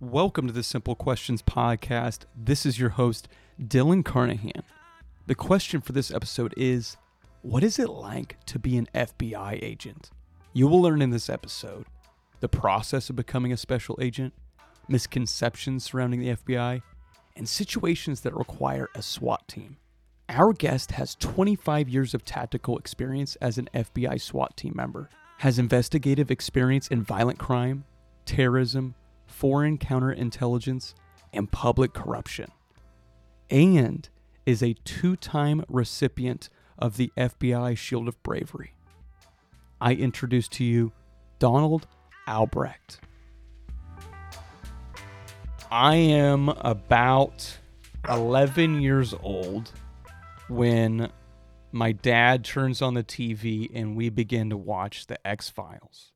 Welcome to the Simple Questions Podcast. This is your host, Dylan Carnahan. The question for this episode is What is it like to be an FBI agent? You will learn in this episode the process of becoming a special agent, misconceptions surrounding the FBI, and situations that require a SWAT team. Our guest has 25 years of tactical experience as an FBI SWAT team member, has investigative experience in violent crime, terrorism, foreign counterintelligence, and public corruption, and is a two time recipient of the FBI Shield of Bravery. I introduce to you Donald Albracht. I am about 11 years old when my dad turns on the TV and we begin to watch the X Files.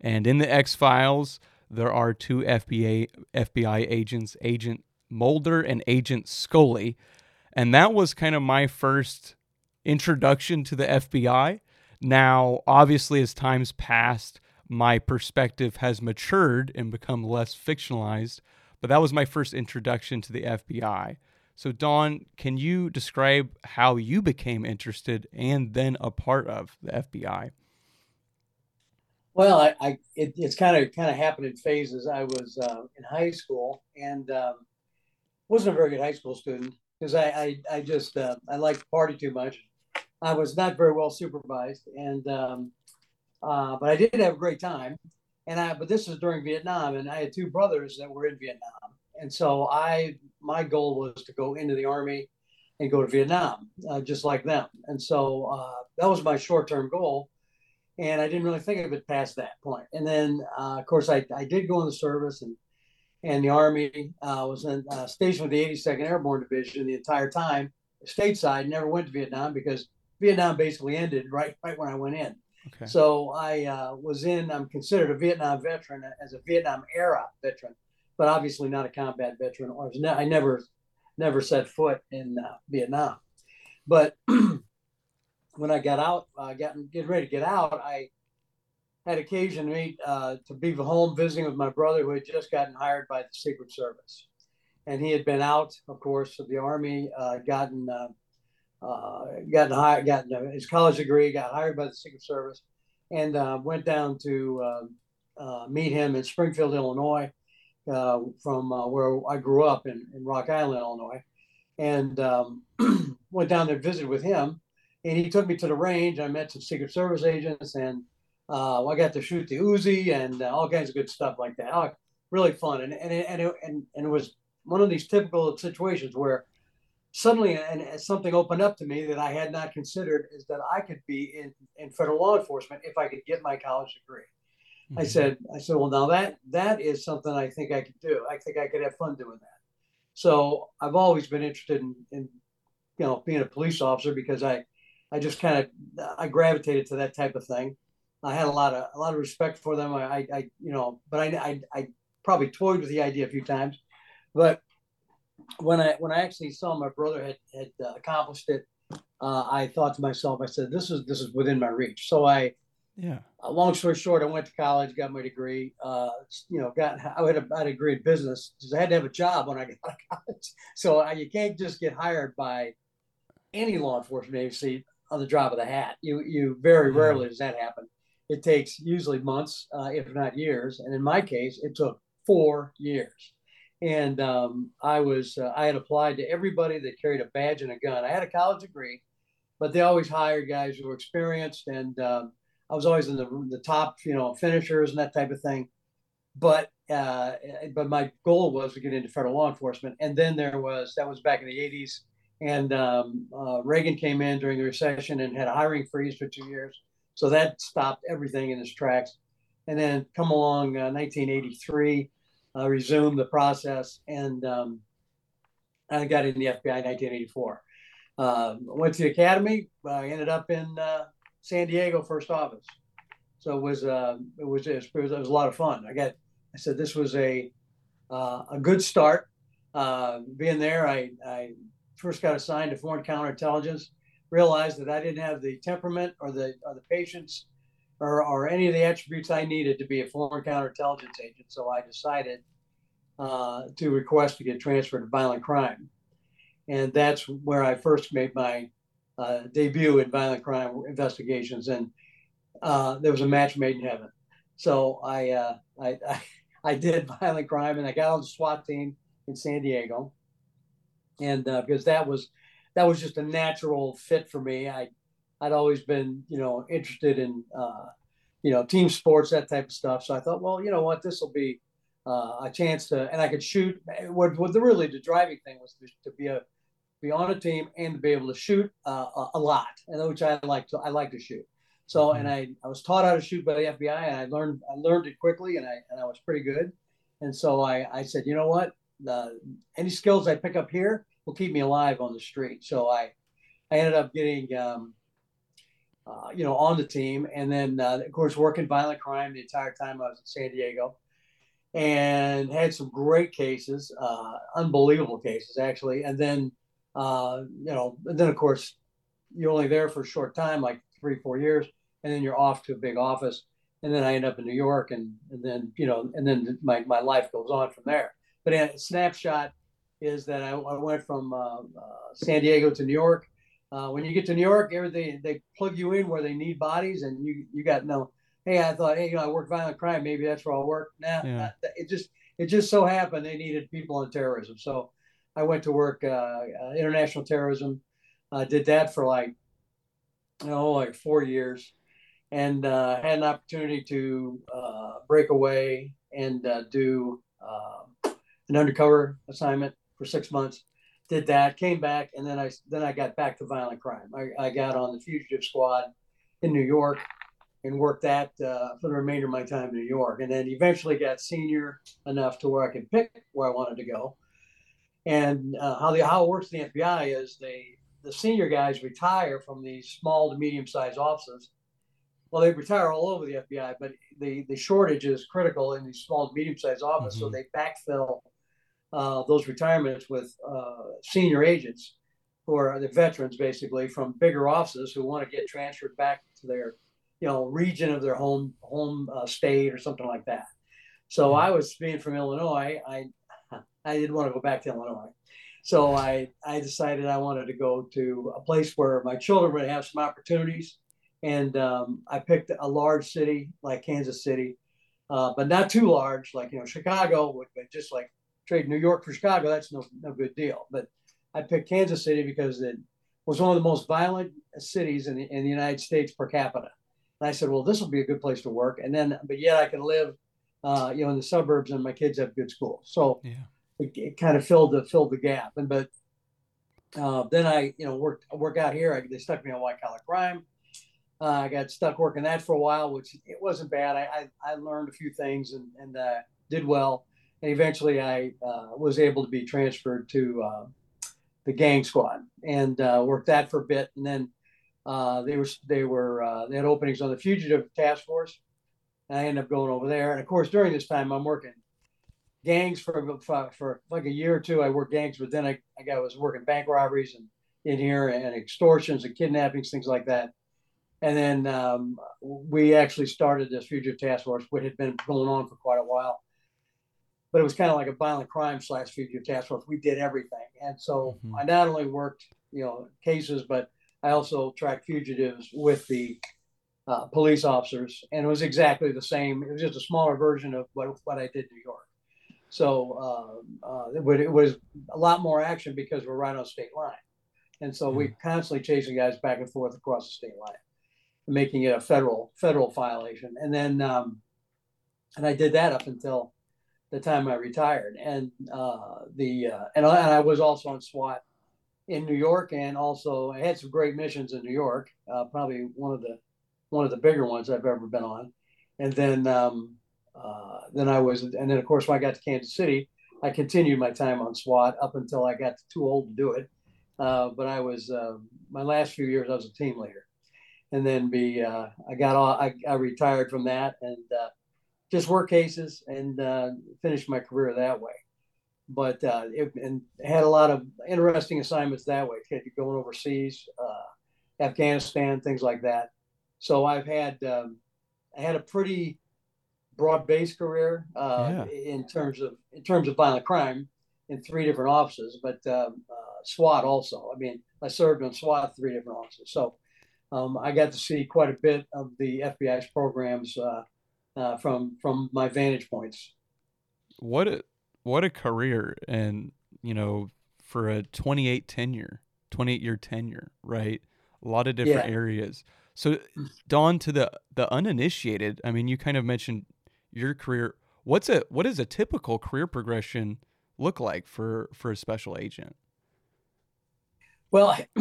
And in the X Files, there are two FBI FBI agents, Agent Mulder and Agent Scully, and that was kind of my first introduction to the FBI. Now, obviously, as time's passed, my perspective has matured and become less fictionalized, but that was my first introduction to the FBI. So, Don, can you describe how you became interested and then a part of the FBI? Well, I, I it, it's kind of kind of happened in phases. I was uh, in high school and um, wasn't a very good high school student because I, I, I just uh, I liked party too much. I was not very well supervised, and um, uh, but I did have a great time. And I but this was during Vietnam, and I had two brothers that were in Vietnam, and so I my goal was to go into the army and go to Vietnam, uh, just like them. And so uh, that was my short term goal and I didn't really think of it past that point. And then, uh, of course, I, I did go in the service and and the Army uh, was in, uh, stationed with the 82nd Airborne Division the entire time, stateside. Never went to Vietnam because Vietnam basically ended right right when I went in. Okay. So I uh, was in. I'm considered a Vietnam veteran as a Vietnam era veteran, but obviously not a combat veteran. Or I never never set foot in uh, Vietnam. But when I got out, uh, getting ready to get out, I had occasion to meet uh, to be home visiting with my brother who had just gotten hired by the Secret Service, and he had been out, of course, of the Army, uh, gotten uh, uh gotten hired, gotten his college degree, got hired by the Secret Service, and uh, went down to meet him in Springfield, Illinois, from where I grew up in, in Rock Island, Illinois, and um, went down there to visit with him and he took me to the range. I met some Secret Service agents, and uh, I got to shoot the Uzi and uh, all kinds of good stuff like that. Oh, really fun, and and and it, and, and it was one of these typical situations where suddenly and something opened up to me that I had not considered is that I could be in, in federal law enforcement if I could get my college degree. Mm-hmm. I said, I said, well, now that that is something I think I could do. I think I could have fun doing that. So I've always been interested in, in you know, being a police officer because I I just kind of I gravitated to that type of thing. I had a lot of a lot of respect for them. I, I you know, but I, I, I probably toyed with the idea a few times. But when I when I actually saw my brother had had uh, accomplished it, uh, I thought to myself, I said, "This is this is within my reach." So I, yeah. Uh, long story short, I went to college, got my degree. Uh, you know, got I had a, I had a degree in business because I had to have a job when I got out of college. So I, you can't just get hired by any law enforcement agency on the drop of the hat. You you very rarely does that happen. It takes usually months, uh, if not years. And in my case, it took four years. And um, I was uh, I had applied to everybody that carried a badge and a gun. I had a college degree, but they always hired guys who were experienced, and um, I was always in the the top, you know, finishers and that type of thing. But uh, but my goal was to get into federal law enforcement. And then there was that was back in the 80s and um, uh, Reagan came in during the recession and had a hiring freeze for two years. So that stopped everything in its tracks. And then come along uh, 1983, uh, resumed the process, and um, I got in the FBI in 1984. Um, went to the academy. I ended up in uh, San Diego first office. So it was, uh, it was it was it was a lot of fun. I got I said this was a uh, a good start. being there, I, I first got assigned to foreign counterintelligence, realized that I didn't have the temperament or the or the patience or, or any of the attributes I needed to be a foreign counterintelligence agent. So I decided uh, to request to get transferred to violent crime. And that's where I first made my uh, debut in violent crime investigations. And uh, there was a match made in heaven. So I, uh, I, I, I, did violent crime and I got on the SWAT team in San Diego. And uh, because that was, that was just a natural fit for me. I, I'd always been, you know, interested in, uh, you know, team sports, that type of stuff. So I thought, well, you know what, this will be uh, a chance to, and I could shoot. What, what the really the driving thing was to, to be a be on a team and to be able to shoot uh, a, a, lot, and which I like to I like to shoot. So, mm-hmm. and I, I was taught how to shoot by the FBI, and I learned I learned it quickly, and I and I was pretty good. And so I I said, you know what, the, any skills I pick up here will keep me alive on the street. So I I ended up getting um, uh, you know on the team, and then uh, of course working violent crime the entire time I was in San Diego and had some great cases, uh, unbelievable cases actually. And then, uh, you know, and then of course, you're only there for a short time, like three, four years, and then you're off to a big office. And then I end up in New York, and and then you know, and then my, my life goes on from there. But a snapshot is that I, I went from uh, uh, San Diego to New York. Uh, when you get to New York, everything they plug you in where they need bodies, and you you got no hey, I thought, hey, you know, I work violent crime. Maybe that's where I'll work. Nah, yeah. it just it just so happened they needed people on terrorism. So I went to work uh, uh, international terrorism. Uh, did that for like, you know, like four years, and uh, had an opportunity to uh, break away and uh, do an undercover assignment for six months. Did that, came back, and then I then I got back to violent crime. I, I got on the fugitive squad in New York and worked that uh, for the remainder of my time in New York. And then eventually got senior enough to where I could pick where I wanted to go. And uh, how the how it works in the FBI is they the senior guys retire from these small to medium sized offices. Well, they retire all over the FBI, but the the shortage is critical in these small to medium sized offices. Mm-hmm. So they backfill uh, those retirements with uh, senior agents who are the veterans, basically from bigger offices who want to get transferred back to their you know region of their home home uh, state or something like that. So mm-hmm. I was being from Illinois. I I didn't want to go back to Illinois, so I I decided I wanted to go to a place where my children would have some opportunities, and um, I picked a large city like Kansas City, uh, but not too large like you know Chicago would be just like trade New York for Chicago. That's no no good deal. But I picked Kansas City because it was one of the most violent cities in the, in the United States per capita. And I said, well, this will be a good place to work. And then, but yet I can live, uh, you know, in the suburbs and my kids have good schools. So yeah. it, it, kind of filled the, filled the gap. And, but uh, then I, you know, worked, work out here. I, they stuck me on white collar crime. Uh, I got stuck working that for a while, which it wasn't bad. I, I, I learned a few things and, and uh, did well. Eventually I uh, was able to be transferred to uh, the gang squad and worked that for a bit. And then uh, they were they were uh, they had openings on the fugitive task force, and I ended up going over there. And of course, during this time, I'm working gangs for for, for like a year or two. I worked gangs, but then I I was working bank robberies and in here and extortions and kidnappings, things like that. And then um, we actually started this fugitive task force, which had been going on for quite a while. But it was kind of like a violent crime slash fugitive task force. We did everything, and so mm-hmm. I not only worked, you know, cases, but I also tracked fugitives with the uh, police officers, and it was exactly the same. It was just a smaller version of what, what I did in New York. So uh, uh, it, it, was a lot more action because we're right on state line, and so we mm-hmm. constantly chasing guys back and forth across the state line, making it a federal federal violation. And then um, and I did that up until the time I retired, and uh, the uh, and I, and I was also on SWAT in New York, and also I had some great missions in New York. Uh, probably one of the one of the bigger ones I've ever been on. And then um, uh, then I was, and then of course when I got to Kansas City, I continued my time on SWAT up until I got too old to do it. Uh, but I was uh, my last few years I was a team leader, and then be I got all I, I retired from that and just work cases and finished my career that way but uh, it, and had a lot of interesting assignments that way. Going overseas, uh, Afghanistan, things like that. So I've had um, I had a pretty broad-based career uh, yeah. in terms of in terms of violent crime in three different offices, but um, uh, SWAT also. I mean, I served on SWAT three different offices, so um, I got to see quite a bit of the FBI's programs uh, from from my vantage points. What a what a career, and you know, for a 28 tenure, 28 year tenure, right? A lot of different yeah. areas. So, Don, to the the uninitiated, I mean, you kind of mentioned your career. What's a what is a typical career progression look like for for a special agent? Well,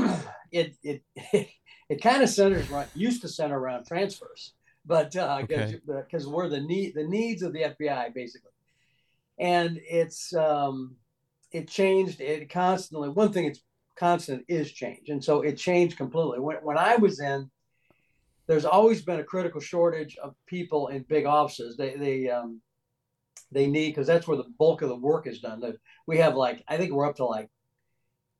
it it it, it kind of centers right used to center around transfers, but because uh, okay. we're the need the needs of the FBI basically, and it's um, it changed it constantly. One thing it's constant is change, and so it changed completely. When when I was in there's always been a critical shortage of people in big offices. They they um, they need because that's where the bulk of the work is done. We have like I think we're up to like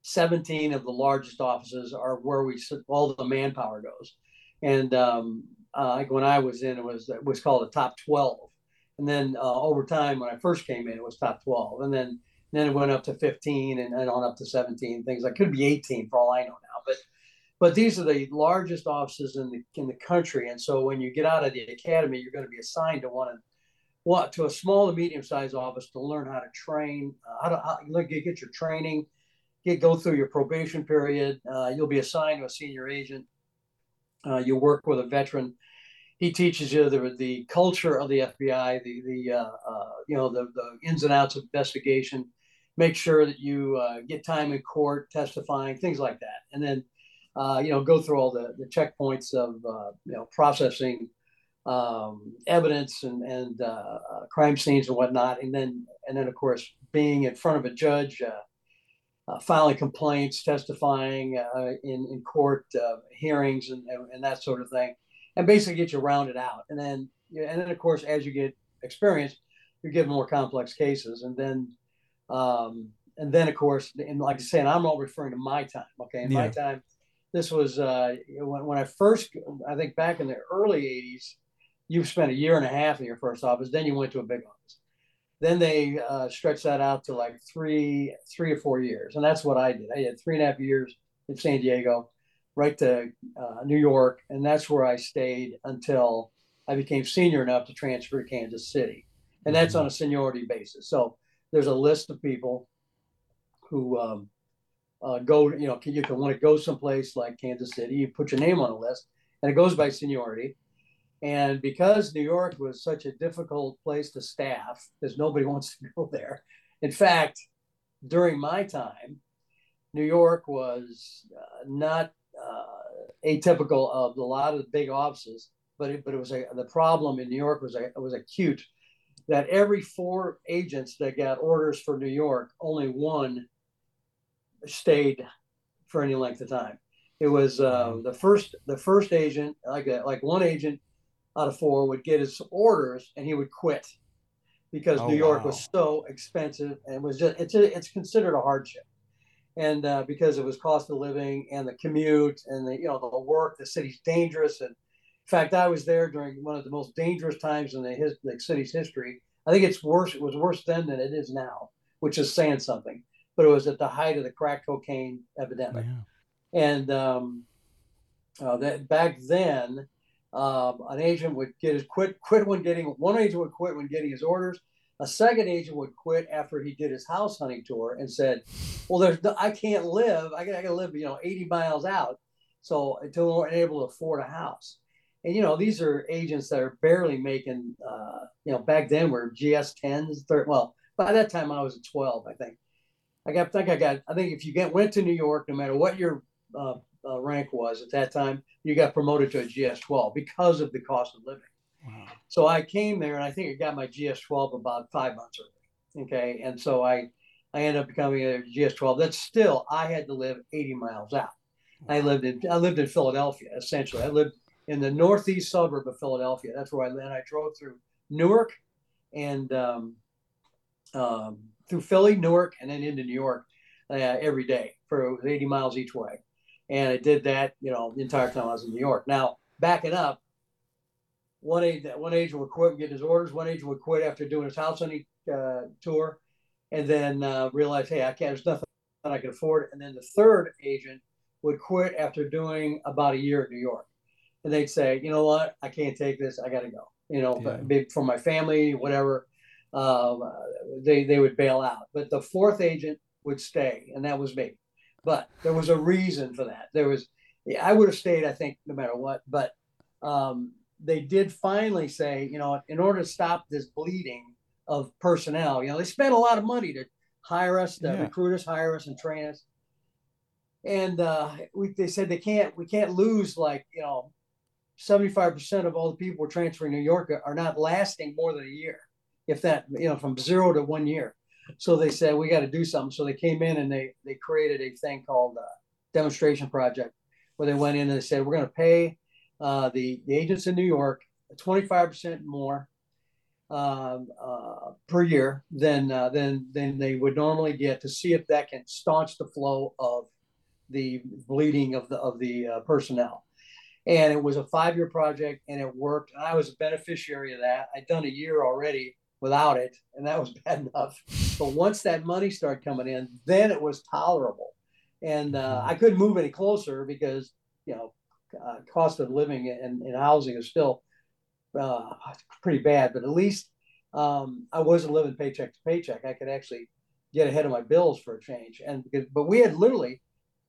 17 of the largest offices are where we all the manpower goes. And um, uh, like when I was in, it was it was called the top 12. And then uh, over time, when I first came in, it was top 12. And then then it went up to 15 and, and on up to 17. Things like could be 18 for all I know now. But but these are the largest offices in the in the country, and so when you get out of the academy, you're going to be assigned to one what to a small to medium sized office to learn how to train, uh, how to how, get, get your training, get go through your probation period. Uh, you'll be assigned to a senior agent. Uh, you work with a veteran. He teaches you the, the culture of the FBI, the the uh, uh, you know the, the ins and outs of investigation. Make sure that you uh, get time in court, testifying, things like that, and then uh, you know, go through all the, the checkpoints of, uh, you know, processing um, evidence and, and crime scenes and whatnot. And then, and then of course, being in front of a judge, uh, uh, filing complaints, testifying in, in court hearings and, and, and, that sort of thing, and basically get you rounded out. And then, and then of course, as you get experience, you're given more complex cases. And then, um, and then of course, and like I say, and I'm all referring to my time. Okay, in yeah. my time, this was uh, when, when I first, I think back in the early 80s, you spent a year and a half in your first office, then you went to a big office. Then they uh, stretched that out to like three, three or four years. And that's what I did. I had three and a half years in San Diego, right to uh, New York. And that's where I stayed until I became senior enough to transfer to Kansas City. And that's mm-hmm. on a seniority basis. So there's a list of people who um, uh, go, you know, you can want to go someplace like Kansas City, you put your name on a list, and it goes by seniority. And because New York was such a difficult place to staff, because nobody wants to go there. In fact, during my time, New York was uh, not uh, atypical of a lot of the big offices, but it, but it was a, the problem in New York was a, was acute. That every four agents that got orders for New York, only one stayed for any length of time. It was uh, the first the first agent, like a, like one agent out of four would get his orders and he would quit because oh, New York wow. was so expensive and was just it's a, it's considered a hardship. And uh, because it was cost of living and the commute and the you know the work, the city's dangerous. And in fact, I was there during one of the most dangerous times in the, his, the city's history. I think it's worse. It was worse then than it is now, which is saying something but it was at the height of the crack cocaine epidemic. Yeah. And um, uh, that back then, um, an agent would get his quit quit when getting one agent would quit when getting his orders. A second agent would quit after he did his house hunting tour and said, "Well, there's no, I can't live. I got to live, you know, 80 miles out, so until we're able to afford a house." And you know, these are agents that are barely making. Uh, you know, back then were GS 10s. well, by that time I was at 12, I think. I got, I think I got, I think if you get went to New York, no matter what your uh, uh, rank was at that time, you got promoted to a GS12 because of the cost of living. Wow. So I came there and I think I got my GS12 about five months early. Okay. And so I, I ended up becoming a GS12. That's still, I had to live 80 miles out. Wow. I lived in, I lived in Philadelphia, essentially. I lived in the northeast suburb of Philadelphia. That's where I lived. I drove through Newark and um, um, through Philly, Newark, and then into New York uh, every day for 80 miles each way. And I did that, you know, the entire time I was in New York. Now, backing up, one agent, one agent would quit and get his orders. One agent would quit after doing his house hunting uh, tour, and then uh, realize, hey, I can't. There's nothing that I can afford. And then the third agent would quit after doing about a year in New York, and they'd say, you know what, I can't take this. I got to go. You know, yeah. for my family, whatever. Um, they they would bail out. But the fourth agent would stay, and that was me. But there was a reason for that. There was, I would have stayed, I think, no matter what. But um, they did finally say, you know, in order to stop this bleeding of personnel, you know, they spent a lot of money to hire us, to yeah. recruit us, hire us, and train us. And uh, we, they said they can't, we can't lose like, you know, 75% of all the people we're transferring to New York are not lasting more than a year, if that, you know, from zero to one year. So they said, we got to do something. So they came in and they, they created a thing called a uh, demonstration project where they went in and they said, we're going to pay uh, the, the agents in New York 25% more um, uh, per year than, uh, than, than they would normally get to see if that can staunch the flow of the bleeding of the, of the uh, personnel. And it was a five year project and it worked. And I was a beneficiary of that. I'd done a year already without it, and that was bad enough. But once that money started coming in, then it was tolerable. And uh, I couldn't move any closer because, you know, uh, cost of living and, and housing is still uh, pretty bad, but at least um, I wasn't living paycheck to paycheck. I could actually get ahead of my bills for a change. And because, but we had literally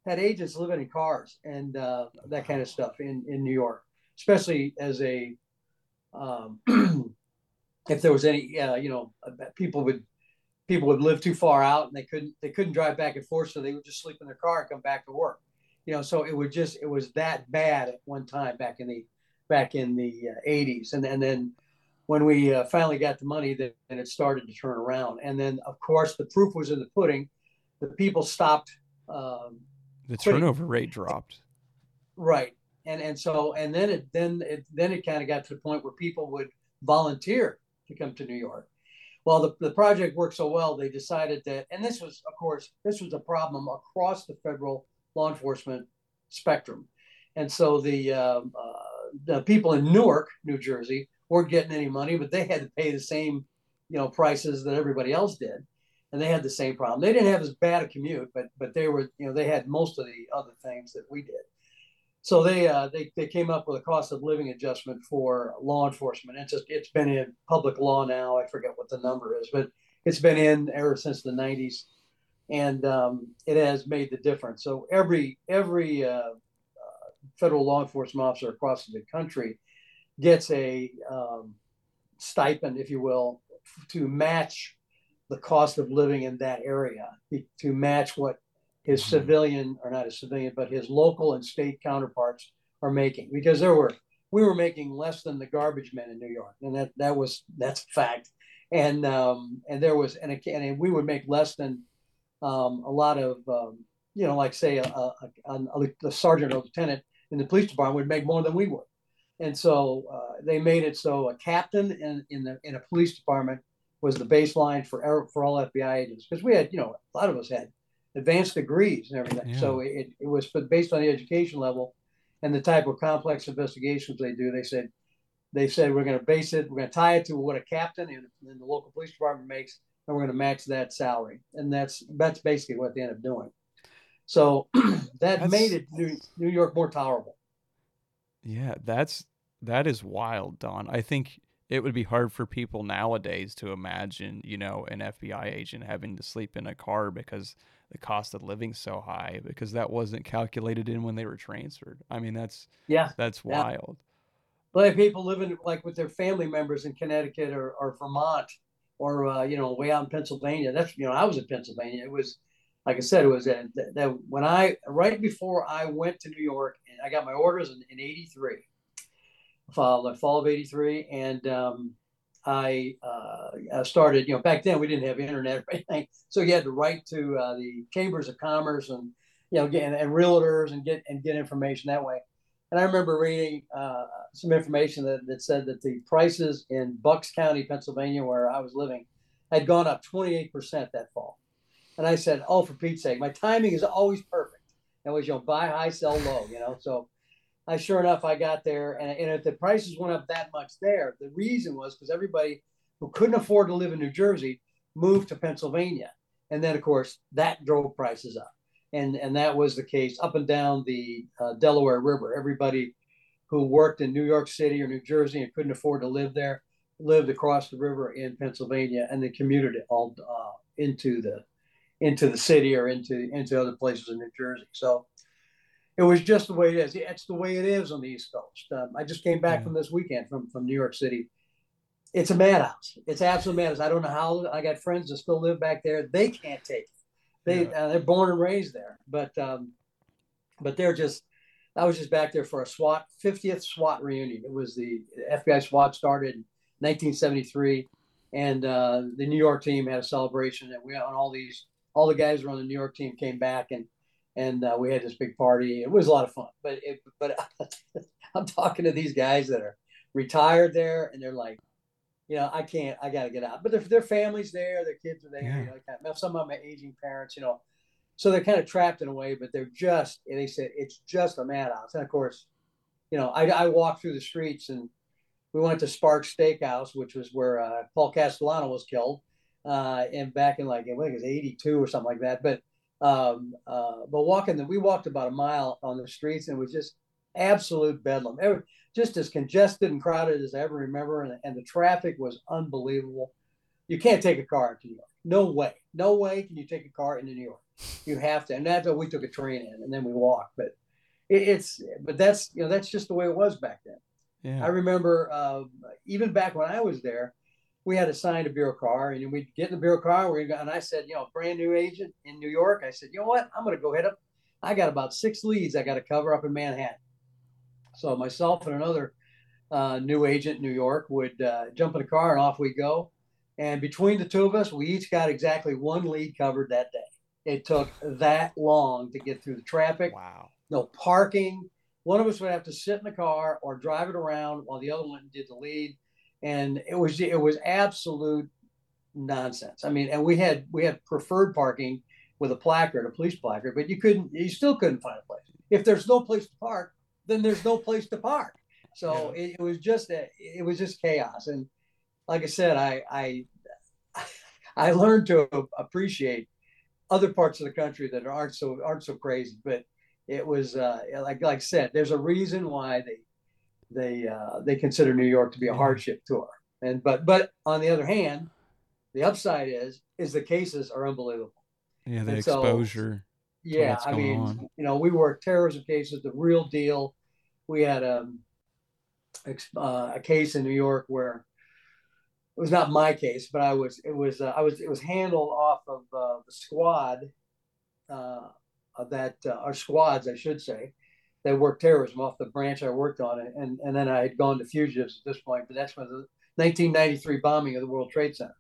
had agents living in cars and uh, that kind of stuff in, in New York, especially as a, um, if there was any, uh, you know, people would, people would live too far out and they couldn't, they couldn't drive back and forth. So they would just sleep in their car and come back to work you know, so it would just it was that bad at one time back in the back in the uh, 80s, and and then when we uh, finally got the money, then it started to turn around, and then of course the proof was in the pudding. The people stopped. Um, the turnover quitting. rate dropped. Right, and and so and then it then it then it kind of got to the point where people would volunteer to come to New York. Well, the, the project worked so well, they decided that, and this was, of course, this was a problem across the federal law enforcement spectrum. And so the, uh, uh, the people in Newark, New Jersey, weren't getting any money, but they had to pay the same, you know, prices that everybody else did, and they had the same problem. They didn't have as bad a commute, but but they were, you know, they had most of the other things that we did. So they uh, they they came up with a cost of living adjustment for law enforcement. It's just it's been in public law now. I forget what the number is, but it's been in ever since the 90s and um, it has made the difference. So every every uh, uh, federal law enforcement officer across the country gets a um, stipend, if you will, to match the cost of living in that area, to match what his mm-hmm. civilian or not his civilian, but his local and state counterparts are making. Because there were we were making less than the garbage men in New York, and that that was that's a fact. And um, and there was and, and we would make less than um, a lot of, um, you know, like say a, a, a, a, sergeant or lieutenant in the police department would make more than we would. And so uh, they made it so a captain in, in, the, in a police department was the baseline for for all FBI agents because we had, you know, a lot of us had advanced degrees and everything. Yeah. So it, it was based on the education level and the type of complex investigations they do. They said they said we're going to base it, we're going to tie it to what a captain in, the local police department makes, and we're going to match that salary. And that's that's basically what they end up doing. So that that's, made it New, New York more tolerable. Yeah, that's that is wild, Don. I think it would be hard for people nowadays to imagine, you know, an FBI agent having to sleep in a car because the cost of living so high because that wasn't calculated in when they were transferred. I mean, that's yeah, that's yeah. wild. But people living like with their family members in Connecticut or, or Vermont, or uh, you know way out in Pennsylvania. That's you know I was in Pennsylvania. It was like I said, it was that, that when I right before I went to New York and I got my orders in, in '83, fall the fall of '83, and um, I uh, started. You know, back then we didn't have internet or anything, so you had to write to uh, the chambers of commerce and you know get and, and realtors and get and get information that way. And I remember reading uh, some information that, that said that the prices in Bucks County, Pennsylvania, where I was living, had gone up 28% that fall. And I said, oh, for Pete's sake, my timing is always perfect. It was, you know, buy high, sell low, you know. So I sure enough, I got there, and, and if the prices went up that much there, the reason was because everybody who couldn't afford to live in New Jersey moved to Pennsylvania, and then of course that drove prices up, and and that was the case up and down the uh, Delaware River. Everybody who worked in New York City or New Jersey and couldn't afford to live there lived across the river in Pennsylvania, and then commuted it all uh, into the into the city or into into other places in New Jersey. So it was just the way it is. It's the way it is on the East Coast. Um, I just came back yeah. from this weekend from from New York City. It's a madhouse. It's absolute madhouse. I don't know how. I got friends that still live back there. They can't take it. They yeah. uh, they're born and raised there, but um, but they're just. I was just back there for a SWAT 50th SWAT reunion. It was the FBI SWAT started in 1973, and uh, the New York team had a celebration, and we on all these all the guys who were on the New York team came back and and uh, we had this big party. It was a lot of fun, but it, but I'm talking to these guys that are retired there, and they're like, you know, I can't, I got to get out. But their their families there, their kids are there. Yeah. You know, some of my aging parents, you know, so they're kind of trapped in a way, but they're just. And they said it's just a madhouse, and of course, you know, I I walked through the streets and we went to Sparks Steakhouse, which was where uh, Paul Castellano was killed uh, and back in like I think it was '82 or something like that. But um, uh, but walking, the, we walked about a mile on the streets, and it was just absolute bedlam. Every, just as congested and crowded as I ever remember, and, and the traffic was unbelievable. You can't take a car into New York. No way. No way can you take a car into New York. You have to. And that's why we took a train in, and then we walked. But it, it's but that's you know that's just the way it was back then. Yeah. I remember uh, even back when I was there, we had assigned a bureau car and we'd get in the bureau car. We and I said, you know, brand new agent in New York. I said, you know what? I'm going to go head up. I got about six leads I got to cover up in Manhattan. So myself and another uh, new agent in New York would uh, jump in a car and off we go. And between the two of us, we each got exactly one lead covered that day. It took that long to get through the traffic. Wow. No parking. One of us would have to sit in the car or drive it around while the other one did the lead and it was it was absolute nonsense. I mean, and we had we had preferred parking with a placard, a police placard, but you couldn't, you still couldn't find a place. If there's no place to park, then there's no place to park. So yeah. it, it, was just a, it was just chaos. And like I said, I I I learned to appreciate other parts of the country that aren't so aren't so crazy. But it was uh, like like I said, there's a reason why they they uh, they consider New York to be a hardship tour. And but but on the other hand, the upside is is the cases are unbelievable. Yeah, the and exposure. So, yeah, I mean, on. you know, we worked terrorism cases, the real deal. We had um, uh, a case in New York where it was not my case, but I was it was uh, I was it was handled off of uh, the squad uh, that uh, our squads, I should say, they worked terrorism off the branch I worked on, and and then I had gone to fugitives at this point. But that's when the 1993 bombing of the World Trade Center,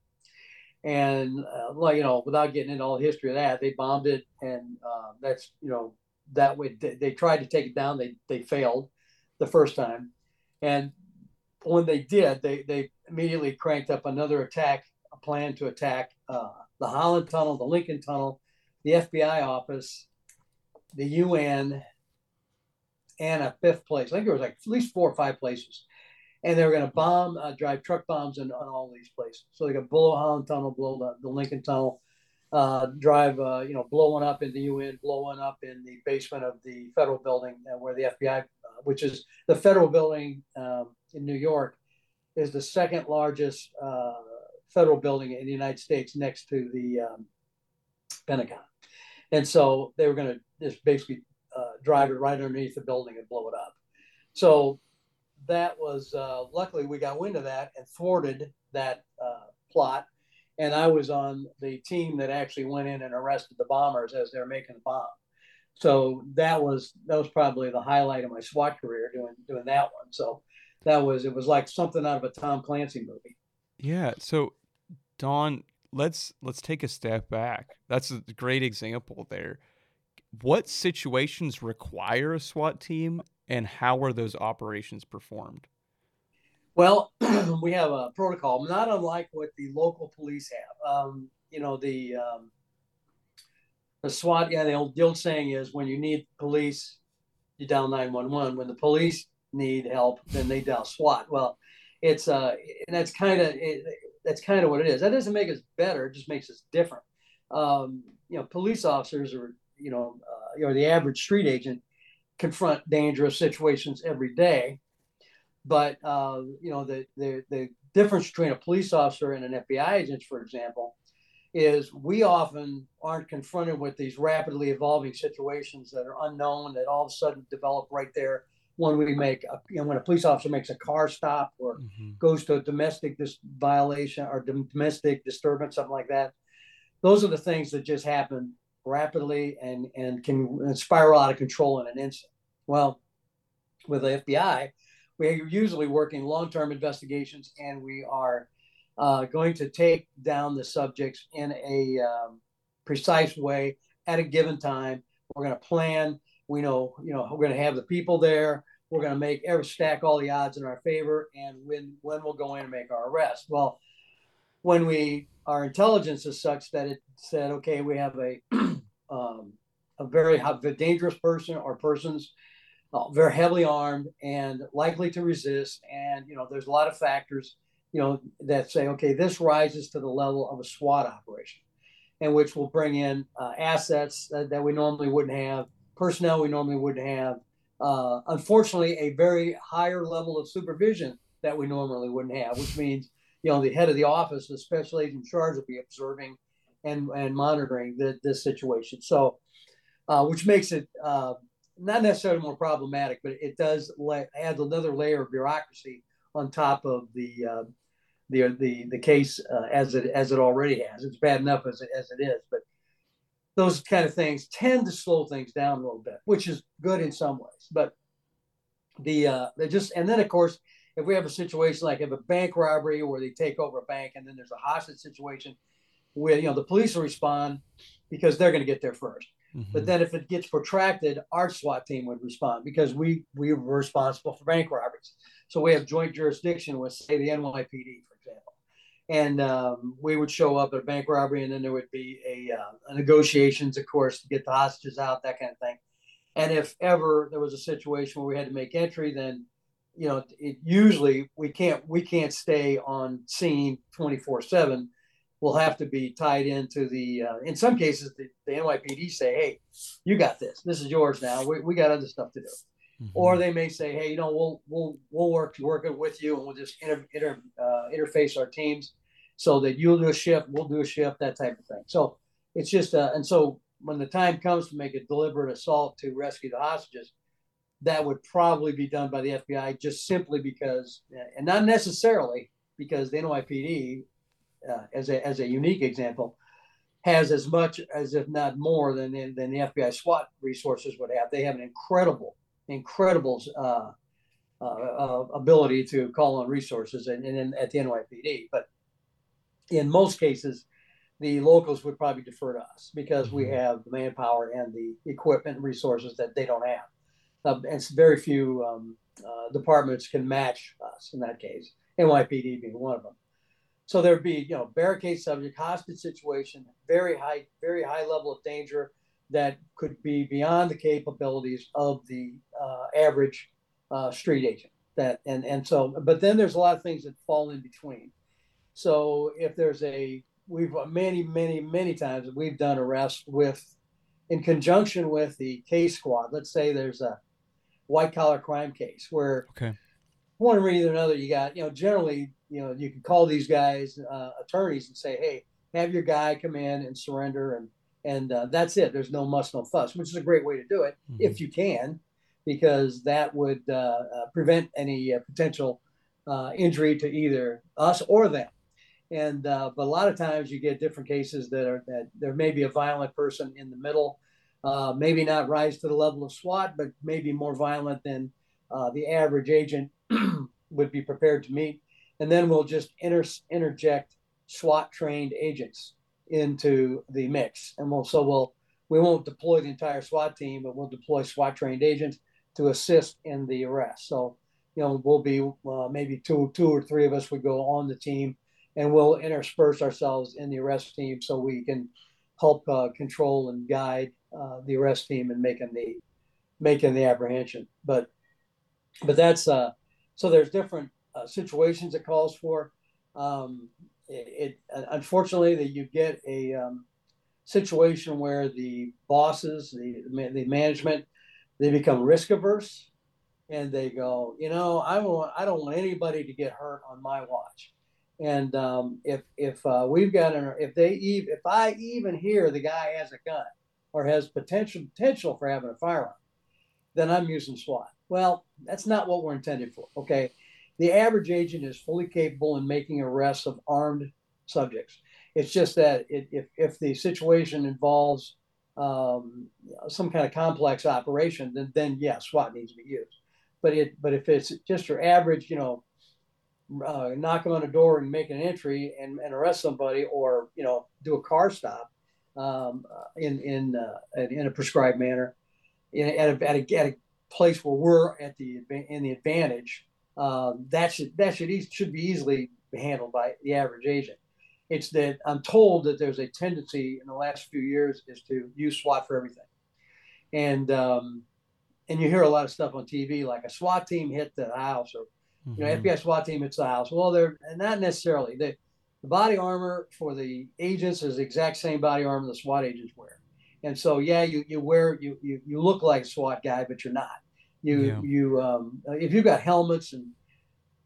and uh, well, you know, without getting into all the history of that, they bombed it, and uh, that's you know that way they, they tried to take it down. They they failed the first time, and when they did, they they immediately cranked up another attack, a plan to attack uh, the Holland Tunnel, the Lincoln Tunnel, the FBI office, the UN, and a fifth place. I think there was like at least four or five places. And they were going to bomb, uh, drive truck bombs in, on all these places. So they could blow Holland Tunnel, blow the, the Lincoln Tunnel, uh, drive, uh, you know, blow one up in the UN, blow one up in the basement of the federal building uh, where the FBI, uh, which is the federal building um, in New York, is the second largest uh, federal building in the United States next to the um, Pentagon. And so they were going to just basically drive it right underneath the building and blow it up. So that was uh, luckily we got wind of that and thwarted that uh, plot. And I was on the team that actually went in and arrested the bombers as they were making the bomb. So that was that was probably the highlight of my SWAT career doing doing that one. So that was it was like something out of a Tom Clancy movie. Yeah. So Don, let's let's take a step back. That's a great example there what situations require a SWAT team and how are those operations performed? Well, we have a protocol, not unlike what the local police have. Um, you know, the um, the SWAT, yeah, the old, the old saying is when you need police, you dial 911. When the police need help, then they dial SWAT. Well, it's uh, and that's kind of that's kind of what it is. That doesn't make us better; it just makes us different. Um, you know, police officers or you know, uh, you know, the average street agent confront dangerous situations every day. But uh, you know, the, the the difference between a police officer and an FBI agent, for example, is we often aren't confronted with these rapidly evolving situations that are unknown that all of a sudden develop right there when we make a, you know, when a police officer makes a car stop or mm-hmm. goes to a domestic dis- violation or domestic disturbance, something like that. Those are the things that just happen rapidly and and can spiral out of control in an instant. Well, with the FBI, we are usually working long-term investigations, and we are uh, going to take down the subjects in a um, precise way at a given time. We're going to plan. We know, you know, we're going to have the people there. We're going to make every stack all the odds in our favor, and when when we'll go in and make our arrest. Well, when we our intelligence is such that it said, okay, we have a um, a very dangerous person or persons uh, very heavily armed and likely to resist, and you know, there's a lot of factors you know, that say, okay, this rises to the level of a SWAT operation, and which will bring in uh, assets that, that, we normally wouldn't have, personnel we normally wouldn't have. Uh, unfortunately, a very higher level of supervision that we normally wouldn't have, which means, you know, the head of the office, the special agent in charge, will be observing and, and monitoring the, this situation. So, uh, which makes it uh, not necessarily more problematic, but it does add another layer of bureaucracy on top of the uh, the the the case uh, as it as it already has. It's bad enough as it, as it is, but those kind of things tend to slow things down a little bit, which is good in some ways. But the uh, they just and then of course, if we have a situation like if a bank robbery where they take over a bank and then there's a hostage situation, where you know the police will respond because they're going to get there 1st mm-hmm. But then if it gets protracted, our SWAT team would respond because we we were responsible for bank robberies. So we have joint jurisdiction with, say, the NYPD, for example. And um, we would show up at a bank robbery, and then there would be a, uh, a negotiations, of course, to get the hostages out, that kind of thing. And if ever there was a situation where we had to make entry, then you know, it, usually we can't we can't stay on scene 24 seven. We'll have to be tied into the. Uh, in some cases, the, the NYPD say, "Hey, you got this. This is yours now. We, we got other stuff to do." Mm-hmm. Or they may say, hey, you know, we'll we'll we'll work work it with you, and we'll just inter, inter uh, interface our teams so that you'll do a shift, we'll do a shift, that type of thing. So it's just, uh, and so when the time comes to make a deliberate assault to rescue the hostages, that would probably be done by the FBI just simply because, and not necessarily because the NYPD, uh, as a as a unique example, has as much as if not more than than the FBI SWAT resources would have. They have an incredible incredible uh, uh, uh, ability to call on resources and, and, at the NYPD. But in most cases, the locals would probably defer to us because we mm-hmm. have the manpower and the equipment and resources that they don't have. Uh, and very few um, uh, departments can match us in that case, NYPD being one of them. So there'd be, you know, barricade subject, hostage situation, very high, very high level of danger, that could be beyond the capabilities of the uh, average uh, street agent. That and and so, but then there's a lot of things that fall in between. So if there's a, we've many many many times we've done arrests with, in conjunction with the case squad. Let's say there's a white collar crime case where, okay, one reason or another, you got you know generally you know you can call these guys uh, attorneys and say, hey, have your guy come in and surrender and and uh, that's it. There's no muss, no fuss, which is a great way to do it mm-hmm. if you can, because that would uh, uh, prevent any uh, potential uh, injury to either us or them. And uh, but a lot of times you get different cases that are that there may be a violent person in the middle, maybe not rise to the level of SWAT, but maybe more violent than the average agent would be prepared to meet. And then we'll just inter- interject SWAT trained agents into the mix. And we'll so we'll we won't deploy the entire SWAT team, but we'll deploy SWAT trained agents to assist in the arrest. So you know we'll be uh, maybe two two or three of us would go on the team, and we'll intersperse ourselves in the arrest team so we can help uh, control and guide uh, the arrest team and making the making the apprehension. But but that's uh, so there's different uh, situations it calls for. Um, it, it, unfortunately that you get a um, situation where the bosses, the the management, they become risk averse, and they go, you know, I want I don't want anybody to get hurt on my watch. And um, if if uh, we've got an if they if I even hear the guy has a gun or has potential potential for having a firearm, then I'm using SWAT. Well, that's not what we're intended for. Okay, the average agent is fully capable in making arrests of armed subjects. It's just that it, if if the situation involves um, some kind of complex operation, then then yes, SWAT needs to be used. But it but if it's just your average, you know, uh, knock on a door and make an entry and, and arrest somebody, or you know, do a car stop um, uh, in in uh, in a prescribed manner, in, at, a, at, a, at a place where we're at the in the advantage. Uh, that should that should e- should be easily handled by the average agent. It's that I'm told that there's a tendency in the last few years is to use SWAT for everything, and um, and you hear a lot of stuff on TV like a SWAT team hit the house or you know, mm-hmm. FBI SWAT team hits the house. Well, they're not necessarily. The, the body armor for the agents is the exact same body armor the SWAT agents wear. And so, yeah, you, you wear you, you you look like a SWAT guy, but you're not. You yeah. you um, if you've got helmets and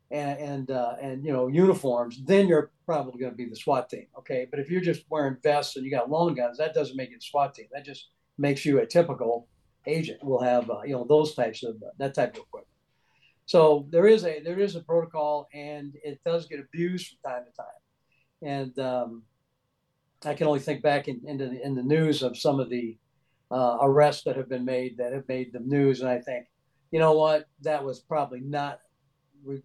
and and, uh, and you know uniforms, then you're probably going to be the SWAT team. Okay, but if you're just wearing vests and you got long guns, that doesn't make you a SWAT team. That just makes you a typical agent. We'll have uh, you know those types of uh, that type of equipment. So there is a there is a protocol, and it does get abused from time to time. And um, I can only think back in, in, the, in the news of some of the uh, arrests that have been made that have made the news, and I think, you know what, that was probably not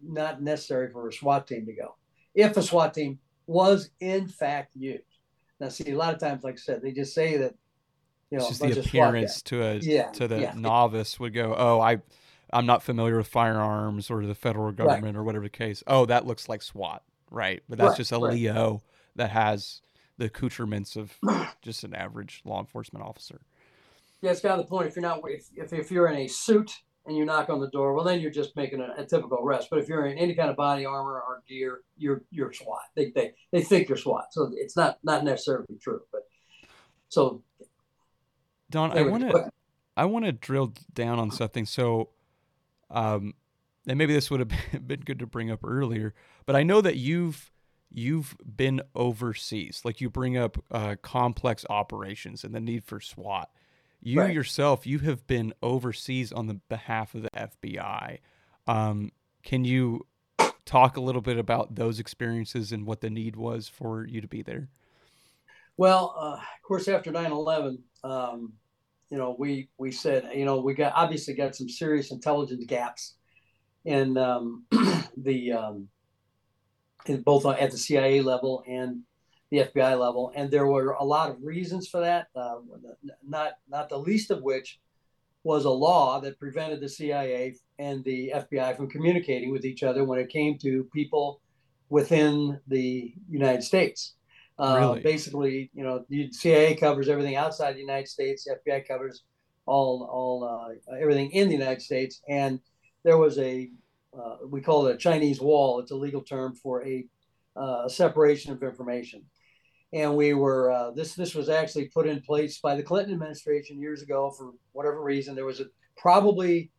not necessary for a SWAT team to go. If a SWAT team was in fact used. Now, see, a lot of times, like I said, they just say that you know, it's just the appearance to a yeah, to the yeah. novice would go, oh, I I'm not familiar with firearms or the federal government right. or whatever the case. Oh, that looks like SWAT, right? But that's right, just a right. Leo that has the accoutrements of just an average law enforcement officer. Yeah, it's kind of the point. If you're not, if, if, if you're in a suit and you knock on the door, well, then you're just making a, a, typical arrest. But if you're in any kind of body armor or gear, you're you're SWAT. They they, they think you're SWAT, so it's not not necessarily true. But so, Don, I want to I want to drill down on something. So um, and maybe this would have been good to bring up earlier, but I know that you've you've been overseas. Like you bring up uh, complex operations and the need for SWAT. You right. yourself, you have been overseas on the behalf of the FBI. Um, can you talk a little bit about those experiences and what the need was for you to be there? Well, uh, of course, after 9 11, um, you know, we we said, you know, we got obviously got some serious intelligence gaps in um, the um, both at the CIA level and the FBI level, and there were a lot of reasons for that. Uh, not not the least of which was a law that prevented the CIA and the FBI from communicating with each other when it came to people within the United States. Uh, really? Basically, you know, the CIA covers everything outside the United States. The FBI covers all all uh, everything in the United States. And there was a uh, we call it a Chinese wall. It's a legal term for a, uh, separation of information. And we were uh, this this was actually put in place by the Clinton administration years ago for whatever reason. There was a, probably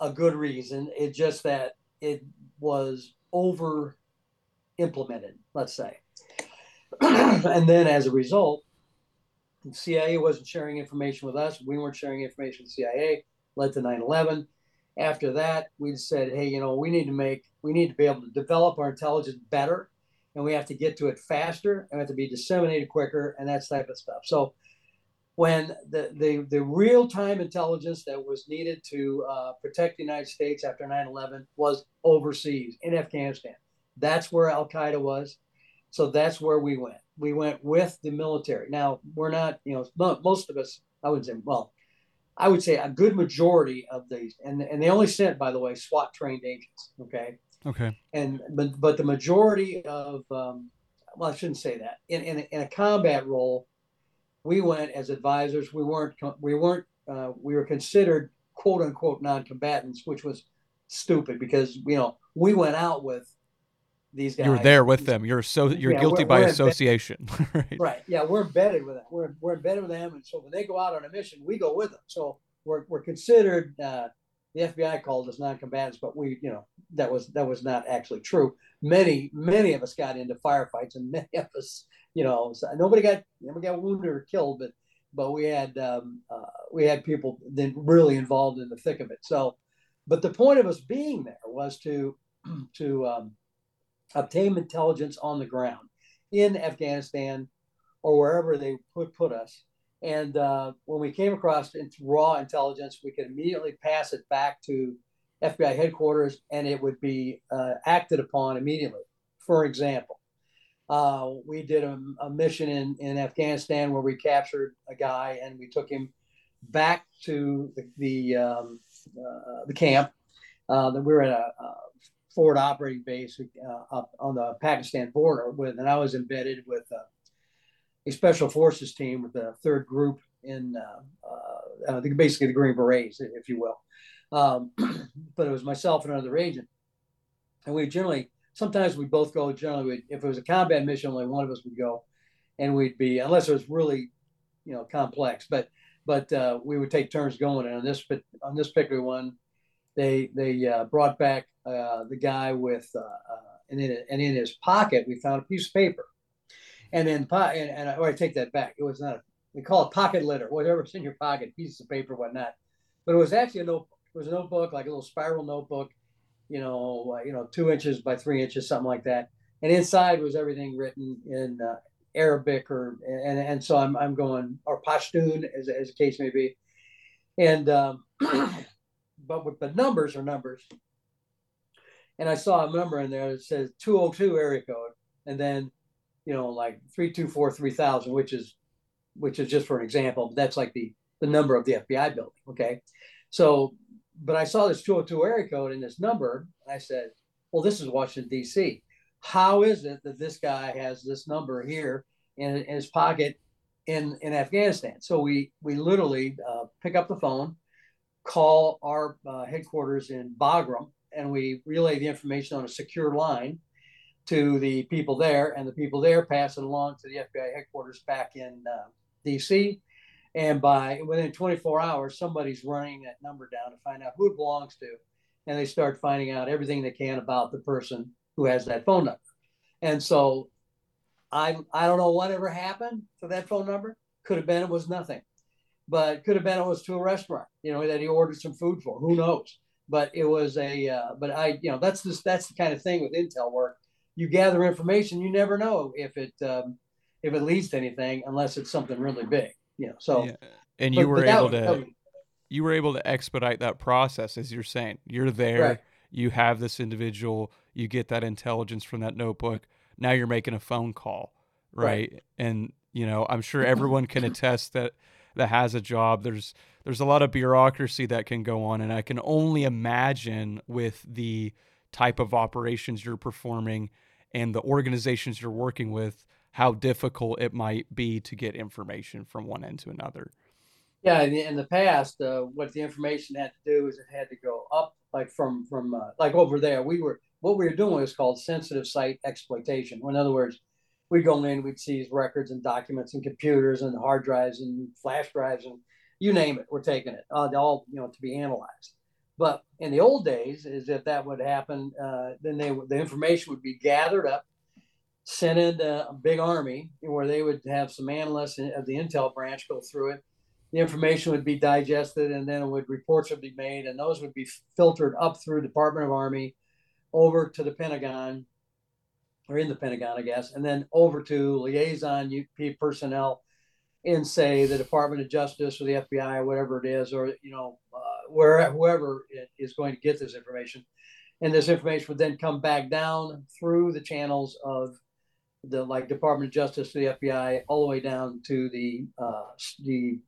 a good reason. It just that it was over implemented. Let's say and then as a result, the CIA wasn't sharing information with us. We weren't sharing information with CIA. Led to 9/11. After that, we said, hey, you know, we need to make, we need to be able to develop our intelligence better, and we have to get to it faster, and we have to be disseminated quicker, and that type of stuff. So when the, the, the real time intelligence that was needed to uh, protect the United States after 9 11 was overseas in Afghanistan. That's where Al Qaeda was. So that's where we went. We went with the military. Now, we're not, you know, most of us, I would say, well, I would say a good majority of these, and, and they only sent, by the way, SWAT trained agents. Okay. Okay. And, but, but the majority of, um, well, I shouldn't say that. In, in, in a combat role, we went as advisors. We weren't, we weren't, uh, we were considered quote unquote non-combatants, which was stupid because you know we went out with these guys. You were there with them. You're so you're yeah, guilty we're, by we're association. right. right. Yeah, we're embedded with them. We're we're embedded with them, and so when they go out on a mission, we go with them. So we're we're considered. Uh, the FBI called us non-combatants, but we, you know, that was that was not actually true. Many many of us got into firefights, and many of us, you know, nobody got nobody got wounded or killed, but but we had um, uh, we had people then really involved in the thick of it. So, but the point of us being there was to to um, obtain intelligence on the ground in Afghanistan or wherever they put put us. And uh, when we came across raw intelligence, we could immediately pass it back to FBI headquarters, and it would be uh, acted upon immediately. For example, uh, we did a, a, mission in, in Afghanistan where we captured a guy and we took him back to the the, um, uh, the camp. Uh, that we were a, a forward operating base uh, up on the Pakistan border with, and I was embedded with uh, a special forces team with the third group in uh, uh basically the Green Berets, if you will. Um, but it was myself and another agent, and we generally sometimes we both go. Generally, if it was a combat mission, only one of us would go, and we'd be unless it was really, you know, complex. But but uh, we would take turns going. And on this on this particular one, they they uh, brought back uh, the guy with uh, uh, and in and in his pocket we found a piece of paper, and then and, and I, oh, I take that back. It was not a, we call it pocket litter, whatever's in your pocket, pieces of paper, whatnot. But it was actually a notebook. It was a notebook, like a little spiral notebook, you know, you know, two inches by three inches, something like that. And inside was everything written in uh, Arabic or and and so I'm I'm going or Pashtun as as the case may be, and um, but with the numbers are numbers. And I saw a number in there that says 202 area code, and then, you know, like 324 3000, which is, which is just for an example. But that's like the the number of the FBI building. Okay, so, but I saw this 202 area code and this number. and I said, well, this is Washington D.C. How is it that this guy has this number here in, in his pocket in in Afghanistan? So we we literally uh, pick up the phone call our uh, headquarters in Bagram and we relay the information on a secure line to the people there, and the people there pass it along to the FBI headquarters back in uh, DC. And by within 24 hours, somebody's running that number down to find out who it belongs to, and they start finding out everything they can about the person who has that phone number. And so, I I don't know whatever happened to that phone number. Could have been it was nothing but could have been it was to a restaurant, you know, that he ordered some food for. Who knows? But it was a, uh, but I, you know, that's this, that's the kind of thing with intel work. You gather information, you never know if it, um, if it leads to anything unless it's something really big, you know. So, yeah. and you but, were but able to, was, you were able to expedite that process, as you're saying. You're there, right. you have this individual, you get that intelligence from that notebook. Now you're making a phone call, right? right. And you know, I'm sure everyone can attest that that has a job. There's there's a lot of bureaucracy that can go on, and I can only imagine with the type of operations you're performing and the organizations you're working with how difficult it might be to get information from one end to another. Yeah, in the, past, uh, what the information had to do is it had to go up, like from from uh, like over there. We were what we were doing was called sensitive site exploitation. In other words, we'd go in, we'd seize records and documents and computers and hard drives and flash drives and you name it, we're taking it, uh, all you know, to be analyzed. But in the old days, is if that would happen, uh, then they the information would be gathered up, sent into Bagram where they would have some analysts of the intel branch go through it. The information would be digested, and then would reports would be made, and those would be filtered up through Department of Army, over to the Pentagon, or in the Pentagon, I guess, and then over to liaison UP personnel in, say, the Department of Justice or the FBI or whatever it is, or you know, uh, where whoever is going to get this information, and this information would then come back down through the channels of the like Department of Justice to the FBI, all the way down to the uh, the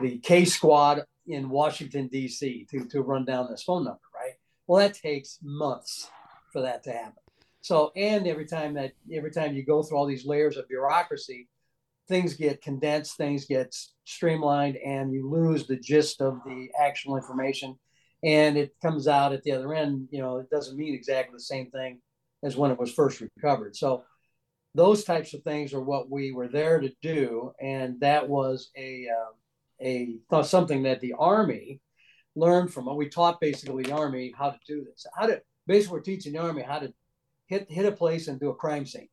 the K squad in Washington D.C. to to run down this phone number, right? Well, that takes months for that to happen. So, and every time that every time you go through all these layers of bureaucracy, things get condensed, things get streamlined, and you lose the gist of the actual information. And it comes out at the other end, you know, it doesn't mean exactly the same thing as when it was first recovered. So those types of things are what we were there to do, and that was a uh, a something that the Army learned from. We taught basically the Army how to do this. How to basically we're teaching the Army how to hit hit a place and do a crime scene.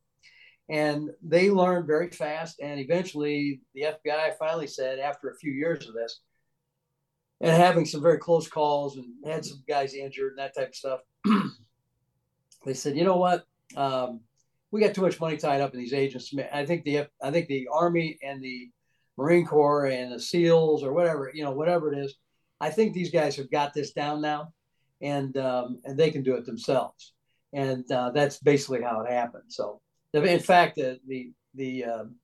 And they learned very fast. And eventually, the FBI finally said, after a few years of this, and having some very close calls and had some guys injured and that type of stuff, they said, you know what? Um, we got too much money tied up in these agents. I think the I think the Army and the Marine Corps and the SEALs or whatever you know whatever it is, I think these guys have got this down now, and um, and they can do it themselves. And uh, that's basically how it happened. So in fact, the the the um,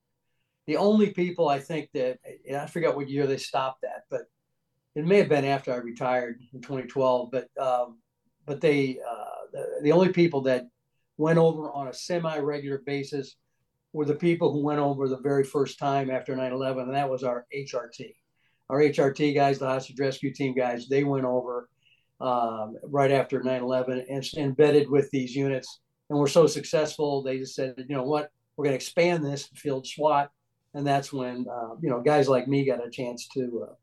the only people I think that I forget what year they stopped that, but it may have been after I retired in 2012. But um, but they uh, the, the only people that went over on a semi-regular basis were the people who went over the very first time after 9/11, and that was our HRT. Our HRT guys, the hostage rescue team guys, they went over um, right after 9/11 and embedded with these units. And we're so successful, they just said, you know what, we're going to expand this field SWAT, and that's when uh, you know guys like me got a chance to uh,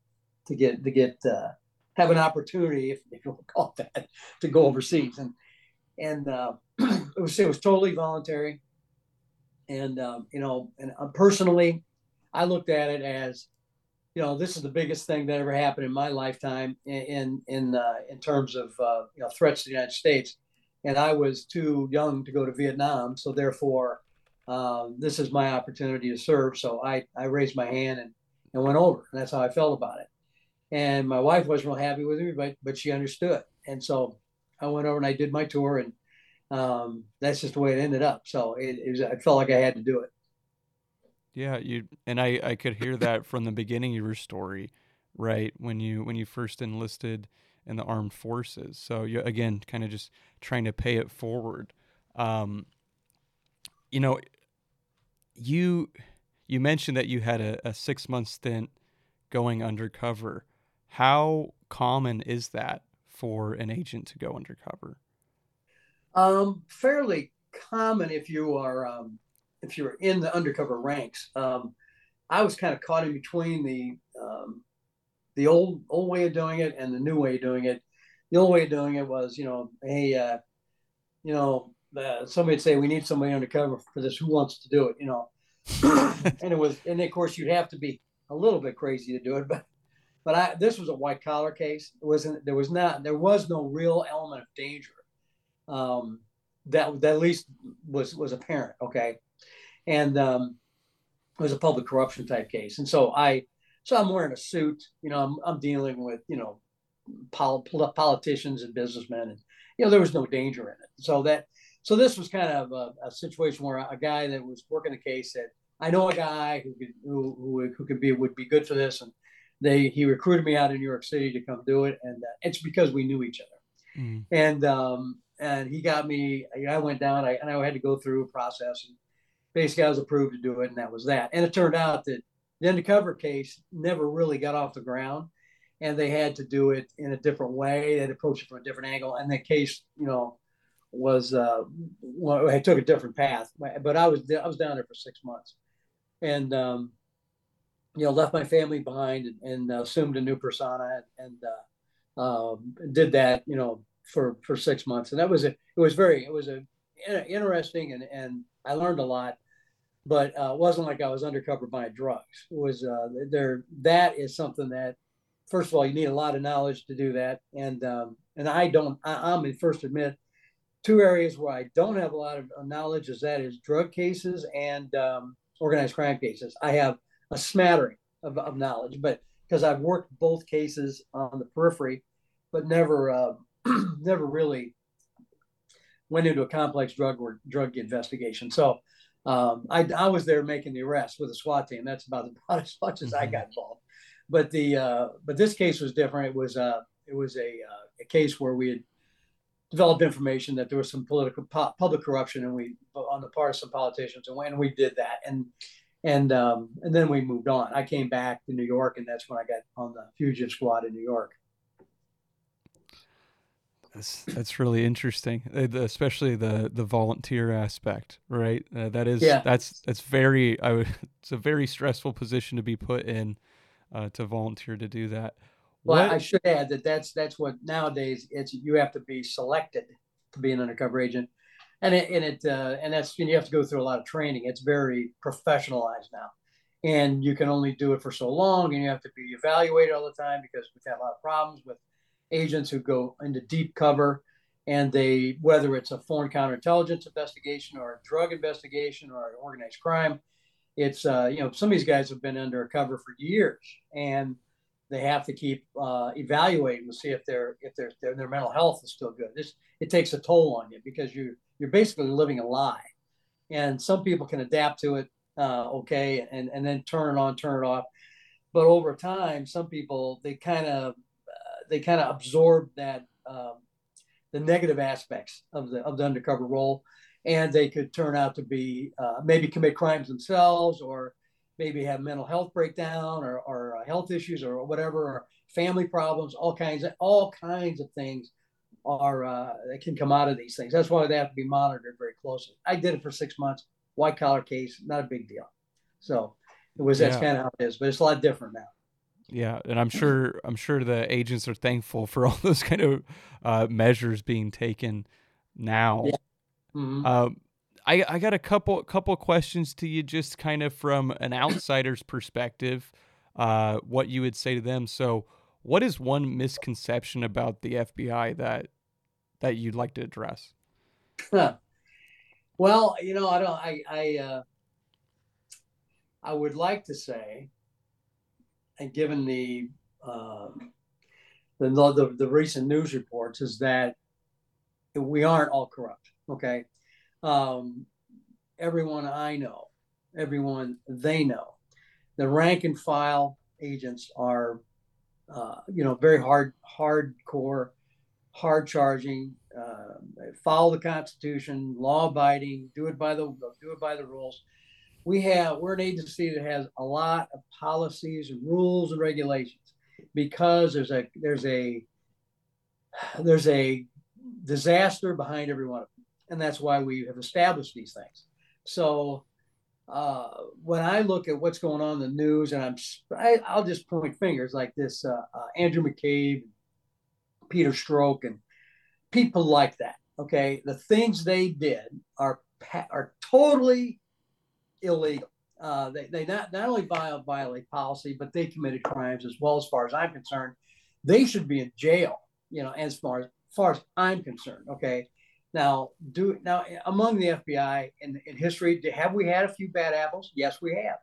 to get to get uh, have an opportunity, if, you want to call that, to go overseas, and and uh, it was it was totally voluntary, and um, you know, and uh, personally, I looked at it as you know this is the biggest thing that ever happened in my lifetime in in uh, in terms of you know threats to the United States and I was too young to go to Vietnam. So therefore, um, this is my opportunity to serve. So I, I raised my hand and, and went over. And that's how I felt about it. And my wife wasn't real happy with me, but but she understood. And so I went over and I did my tour, and um, that's just the way it ended up. So it, it was, I felt like I had to do it. Yeah, you and I I could hear that from the beginning of your story, right? When you when you first enlisted in the armed forces. So you again kind of just trying to pay it forward. Um, you know, you you mentioned that you had a, a six month stint going undercover. How common is that for an agent to go undercover? Um, fairly common if you are um, if you're in the undercover ranks. Um, I was kind of caught in between the um, the old old way of doing it and the new way of doing it. The old way of doing it was, you know, hey, uh, you know, uh, somebody'd say we need somebody undercover for this. Who wants to do it? You know, and it was, and of course you'd have to be a little bit crazy to do it, but but I this was a white collar case. It wasn't there was not there was no real element of danger um, that that at least was was apparent. Okay, and um, it was a public corruption type case, and so I so I'm wearing a suit. You know, I'm, I'm dealing with you know pol- politicians and businessmen, and you know there was no danger in it. So that so this was kind of a, a situation where a guy that was working the case said, "I know a guy who could who, who, who could be would be good for this," and they he recruited me out of New York City to come do it, and uh, it's because we knew each other, mm. and um, and he got me. I went down, I, and I had to go through a process, and basically I was approved to do it, and that was that. And it turned out that the undercover case never really got off the ground, and they had to do it in a different way. They had to approach it from a different angle, and the case, you know, was uh, well, I took a different path. But I was I was down there for six months, and um, you know, left my family behind and, and uh, assumed a new persona, and uh, um, did that, you know, for for six months, and that was a, it was very it was a interesting and and I learned a lot but uh, it wasn't like I was undercover buying drugs. It was uh, there. That is something that, first of all, you need a lot of knowledge to do that, and um, and I don't. I, the first admit, two areas where I don't have a lot of knowledge is that is drug cases and um, organized crime cases. I have a smattering of, of knowledge, but because I've worked both cases on the periphery, but never uh, never really went into a complex drug or drug investigation. So um, I, I was there making the arrest with a SWAT team. That's about, about as much as I mm-hmm. got involved. But the uh, but this case was different. It was uh, it was a, uh, a case where we had developed information that there was some political pu- public corruption, and we on the part of some politicians, and when we did that, and and um, and then we moved on. I came back to New York, and that's when I got on the fugitive squad in New York. That's that's really interesting, uh, especially the the volunteer aspect, right? Uh, that is yeah. that's that's very I would, it's a very stressful position to be put in uh, to volunteer to do that. Well. I should add that that's that's what nowadays it's you have to be selected to be an undercover agent, and it and it uh, and that's you have to go through a lot of training. It's very professionalized now, and you can only do it for so long, and you have to be evaluated all the time because we've had a lot of problems with agents who go into deep cover and they whether it's a foreign counterintelligence investigation or a drug investigation or an organized crime it's uh, you know some of these guys have been undercover for years and they have to keep uh, evaluating to see if their if their, their their mental health is still good. This it takes a toll on you because you you're basically living a lie. And some people can adapt to it uh, okay and and then turn it on turn it off. But over time some people they kind of they kind of absorb that um, the negative aspects of the of the undercover role, and they could turn out to be uh, maybe commit crimes themselves, or maybe have mental health breakdown, or, or uh, health issues, or whatever, or family problems. All kinds of all kinds of things are uh, that can come out of these things. That's why they have to be monitored very closely. I did it for six months, white collar case, not a big deal. So it was that's yeah. kind of how it is, but it's a lot different now. Yeah, and I'm sure I'm sure the agents are thankful for all those kind of uh, measures being taken now. Yeah. Mm-hmm. Uh, I I got a couple couple questions to you, just kind of from an outsider's perspective, uh, what you would say to them. So, what is one misconception about the FBI that that you'd like to address? Huh. Well, you know, I don't. I I uh, I would like to say and given the, um, the, the the recent news reports, is that we aren't all corrupt. Okay, um, everyone I know, everyone they know, the rank and file agents are, uh, you know, very hard, hardcore, hard charging, uh, follow the Constitution, law abiding, do it by the do it by the rules we have we're an agency that has a lot of policies and rules and regulations. Because there's a there's a there's a disaster behind every one of them. And that's why we have established these things. So uh, when I look at what's going on in the news, and I'm, I, i will just point fingers like this: uh, uh, Andrew McCabe, Peter Strzok and people like that. Okay, the things they did are are totally illegal. Uh, they they not, not only violate, violate policy, but they committed crimes as well. As far as I'm concerned, they should be in jail. You know, as far as, as far as I'm concerned. Okay. Now, do now among the FBI in, in history, have we had a few bad apples? Yes, we have.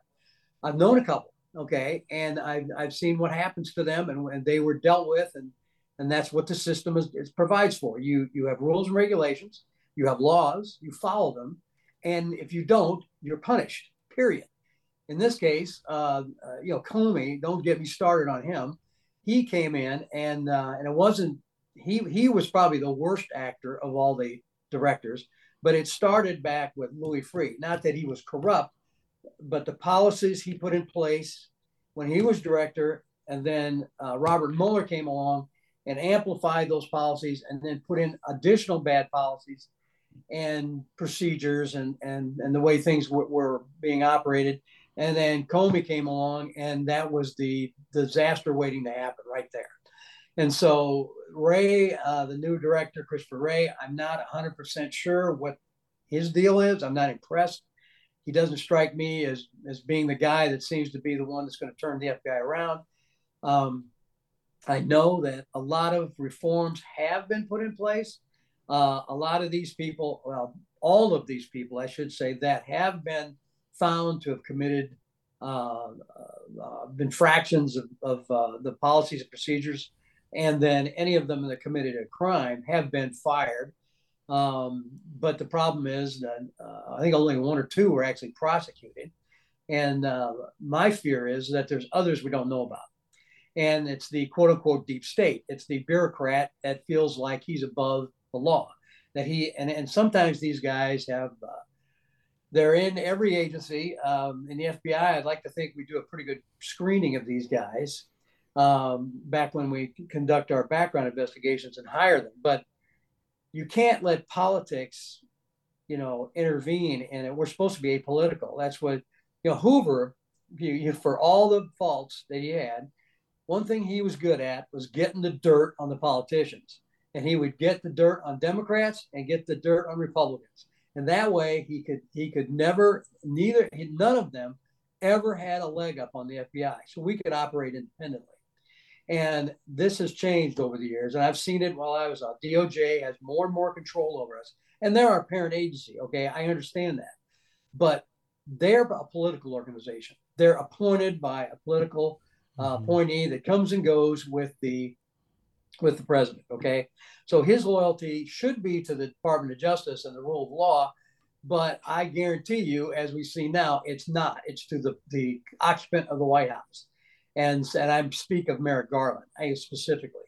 I've known a couple. Okay, and I've I've seen what happens to them, and, and they were dealt with, and and that's what the system is, is provides for. You you have rules and regulations, you have laws, you follow them, and if you don't, you're punished. Period. In this case, uh, uh, you know, Comey. Don't get me started on him. He came in, and uh, and it wasn't he. He was probably the worst actor of all the directors. But it started back with Louis Freeh. Not that he was corrupt, but the policies he put in place when he was director, and then uh, Robert Mueller came along and amplified those policies, and then put in additional bad policies and procedures and and and the way things w- were being operated. And then Comey came along, and that was the disaster waiting to happen right there. And so Wray, uh, the new director, Christopher Wray, I'm not 100% sure what his deal is. I'm not impressed. He doesn't strike me as as being the guy that seems to be the one that's going to turn the FBI around. Um, I know that a lot of reforms have been put in place uh, a lot of these people, well, all of these people, I should say, that have been found to have committed uh, uh, infractions of, of uh, the policies and procedures, and then any of them that committed a crime have been fired. Um, but the problem is that uh, I think only one or two were actually prosecuted. And uh, my fear is that there's others we don't know about. And it's the quote unquote deep state. It's the bureaucrat that feels like he's above the law. That he and and sometimes these guys have uh, they're in every agency. Um, in the FBI, I'd like to think we do a pretty good screening of these guys um, back when we conduct our background investigations and hire them. But you can't let politics, you know, intervene in it. We're supposed to be apolitical. That's what, you know, Hoover, you, you, for all the faults that he had, one thing he was good at was getting the dirt on the politicians. And he would get the dirt on Democrats and get the dirt on Republicans and that way he could he could never neither none of them ever had a leg up on the FBI, so we could operate independently. And this has changed over the years, and I've seen it while I was on. DOJ has more and more control over us, and they're our parent agency. Okay, I understand that, but they're a political organization. They're appointed by a political uh, mm-hmm. appointee that comes and goes with the with the president. Okay. So his loyalty should be to the Department of Justice and the rule of law. But I guarantee you, as we see now, it's not. It's to the, the occupant of the White House. And, and I speak of Merrick Garland specifically.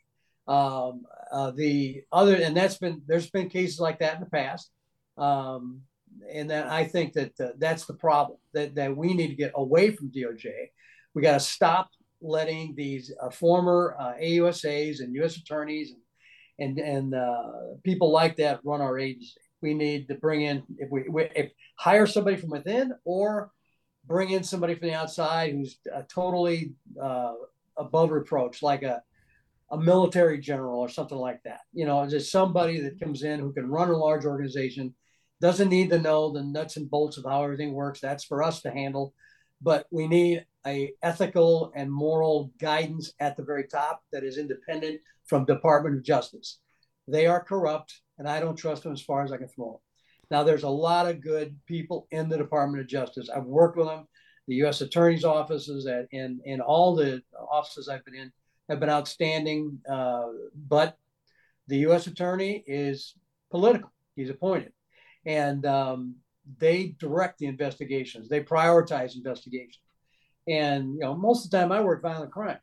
Um, uh, the other, and that's been, there's been cases like that in the past. Um, and then I think that uh, that's the problem that, that we need to get away from DOJ. We got to stop letting these uh, former uh, AUSAs and U.S. attorneys and and, and uh, people like that run our agency. We need to bring in if we, if hire somebody from within or bring in somebody from the outside who's uh, totally uh, above reproach, like a a military general or something like that. You know, just somebody that comes in who can run a large organization, doesn't need to know the nuts and bolts of how everything works. That's for us to handle. But we need a ethical and moral guidance at the very top that is independent from Department of Justice. They are corrupt, and I don't trust them as far as I can throw them. Now, there's a lot of good people in the Department of Justice. I've worked with them. The U.S. Attorney's offices at, in in all the offices I've been in have been outstanding. Uh, but the U.S. Attorney is political. He's appointed, and um, they direct the investigations. They prioritize investigations. And you know, most of the time I work violent crime.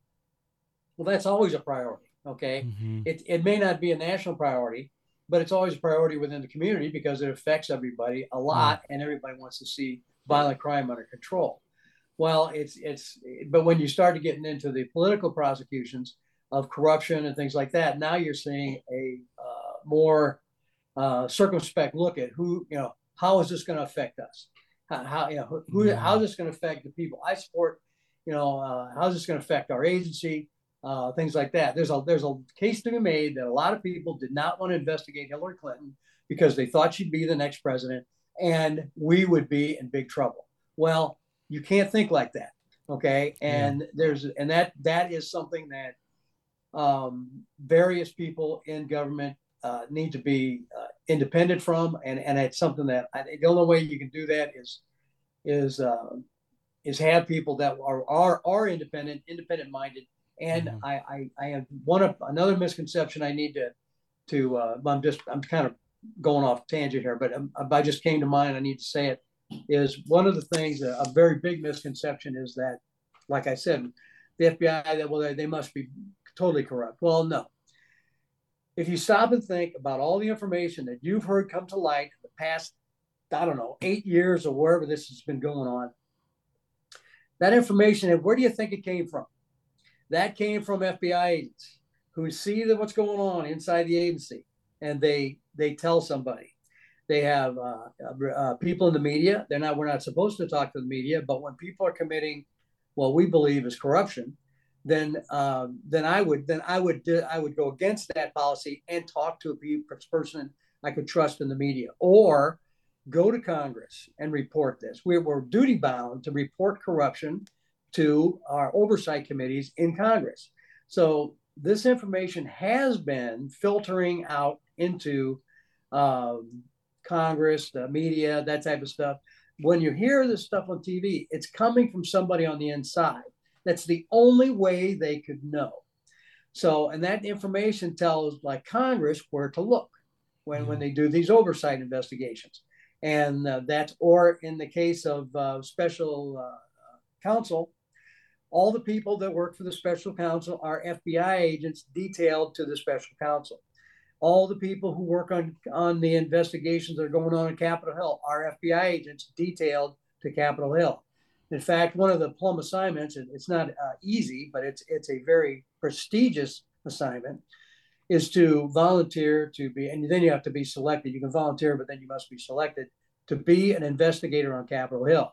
Well, that's always a priority. Okay, mm-hmm. it it may not be a national priority, but it's always a priority within the community because it affects everybody a lot, mm-hmm. and everybody wants to see violent crime under control. Well, it's it's but when you start getting into the political prosecutions of corruption and things like that, now you're seeing a uh, more uh, circumspect look at who you know how is this going to affect us how, how you know who, yeah. how's this going to affect the people I support? You know, uh, how's this going to affect our agency? Uh, things like that. There's a there's a case to be made that a lot of people did not want to investigate Hillary Clinton because they thought she'd be the next president, and we would be in big trouble. Well, you can't think like that, okay? And yeah. there's and that that is something that um, various people in government uh, need to be uh, independent from, and and it's something that I, the only way you can do that is is uh, is have people that are are are independent, independent minded. And mm-hmm. I, I I have one of another misconception I need to to uh, I'm just I'm kind of going off tangent here, but um, I just came to mind. I need to say it. Is one of the things a very big misconception is that, like I said, the FBI that well they, they must be totally corrupt. Well, no, if you stop and think about all the information that you've heard come to light in the past, I don't know, eight years or wherever this has been going on, that information, and where do you think it came from? That came from FBI agents who see that what's going on inside the agency, and they they tell somebody. They have uh, uh, people in the media. They're not. We're not supposed to talk to the media, but when people are committing what we believe is corruption, then um, then I would then I would I would go against that policy and talk to a person I could trust in the media, or go to Congress and report this. We were duty bound to report corruption to our oversight committees in Congress. So this information has been filtering out into um, Congress, the media, that type of stuff. When you hear this stuff on TV, it's coming from somebody on the inside. That's the only way they could know. So, and that information tells like Congress where to look when, mm-hmm. when they do these oversight investigations. And uh, that's, or in the case of uh, special uh, counsel, all the people that work for the special counsel are FBI agents detailed to the special counsel. all the people who work on on the investigations that are going on in Capitol Hill are FBI agents detailed to Capitol Hill. In fact, one of the plum assignments, it's not uh, easy, but it's it's a very prestigious assignment, is to volunteer to be, and then you have to be selected. You can volunteer, but then you must be selected to be an investigator on Capitol Hill.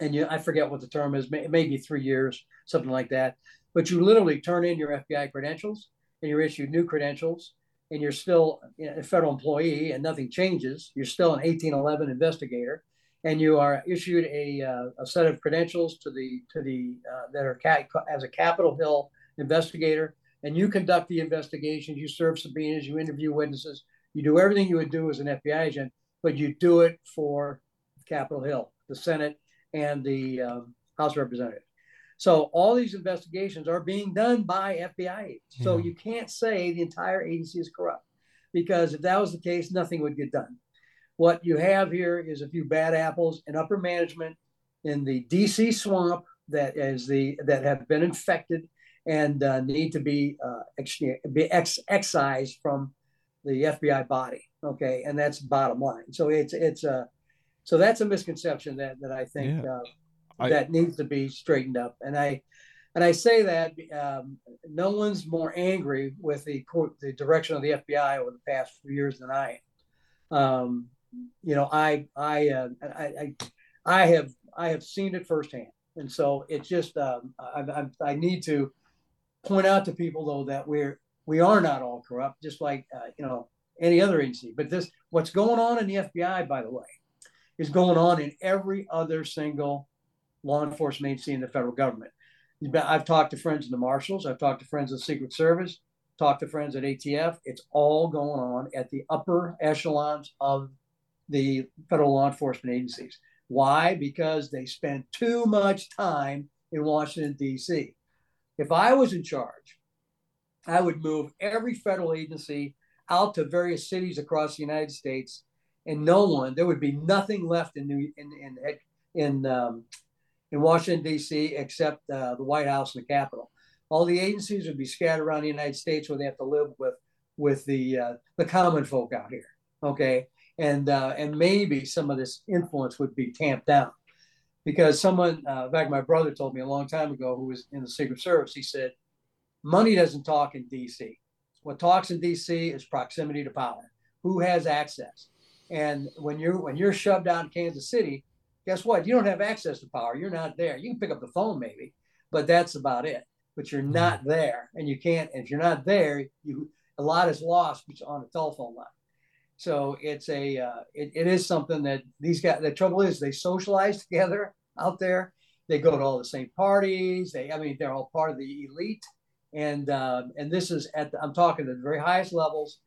And you, I forget what the term is, maybe three years, something like that. But you literally turn in your FBI credentials, and you're issued new credentials, and you're still a federal employee, and nothing changes. You're still an 1811 investigator and you are issued a, uh, a set of credentials to the to the uh, that are ca- as a Capitol Hill investigator, and you conduct the investigations. You serve subpoenas, you interview witnesses, you do everything you would do as an FBI agent, but you do it for Capitol Hill, the Senate, and the um, House of Representatives. So all these investigations are being done by FBI agents. So you can't say the entire agency is corrupt, because if that was the case, nothing would get done. What you have here is a few bad apples in upper management in the DC swamp that is the that have been infected and uh, need to be uh, ex- be ex- excised from the FBI body. Okay, and that's bottom line. So it's it's a so that's a misconception that that I think yeah. uh, I, that needs to be straightened up. And I and I say that um, no one's more angry with the the direction of the FBI over the past few years than I am. Um, you know, I I, uh, I I I have I have seen it firsthand, and so it's just um, I, I, I need to point out to people though that we're we are not all corrupt, just like uh, you know any other agency. But this what's going on in the FBI, by the way, is going on in every other single law enforcement agency in the federal government. I've talked to friends in the marshals. I've talked to friends of the Secret Service. Talked to friends at ATF. It's all going on at the upper echelons of the federal law enforcement agencies. Why? Because they spend too much time in Washington, D.C. If I was in charge, I would move every federal agency out to various cities across the United States, and no one, there would be nothing left in New, in in in, um, in Washington D.C. except uh, the White House and the Capitol. All the agencies would be scattered around the United States, where they have to live with with the uh, the common folk out here. Okay, and uh, and maybe some of this influence would be tamped down because someone uh, in fact my brother told me a long time ago who was in the secret service he said money doesn't talk in dc what talks in dc is proximity to power. Who has access? And when you're when you're shoved out in kansas city guess what? You don't have access to power. You're not there. You can pick up the phone maybe but that's about it. But you're not mm-hmm. there and you can't if you're not there you a lot is lost on a telephone line so it's a uh, it, it is something that these guys. The trouble is they socialize together out there. They go to all the same parties. They I mean they're all part of the elite, and um, and this is at the, I'm talking at the very highest levels.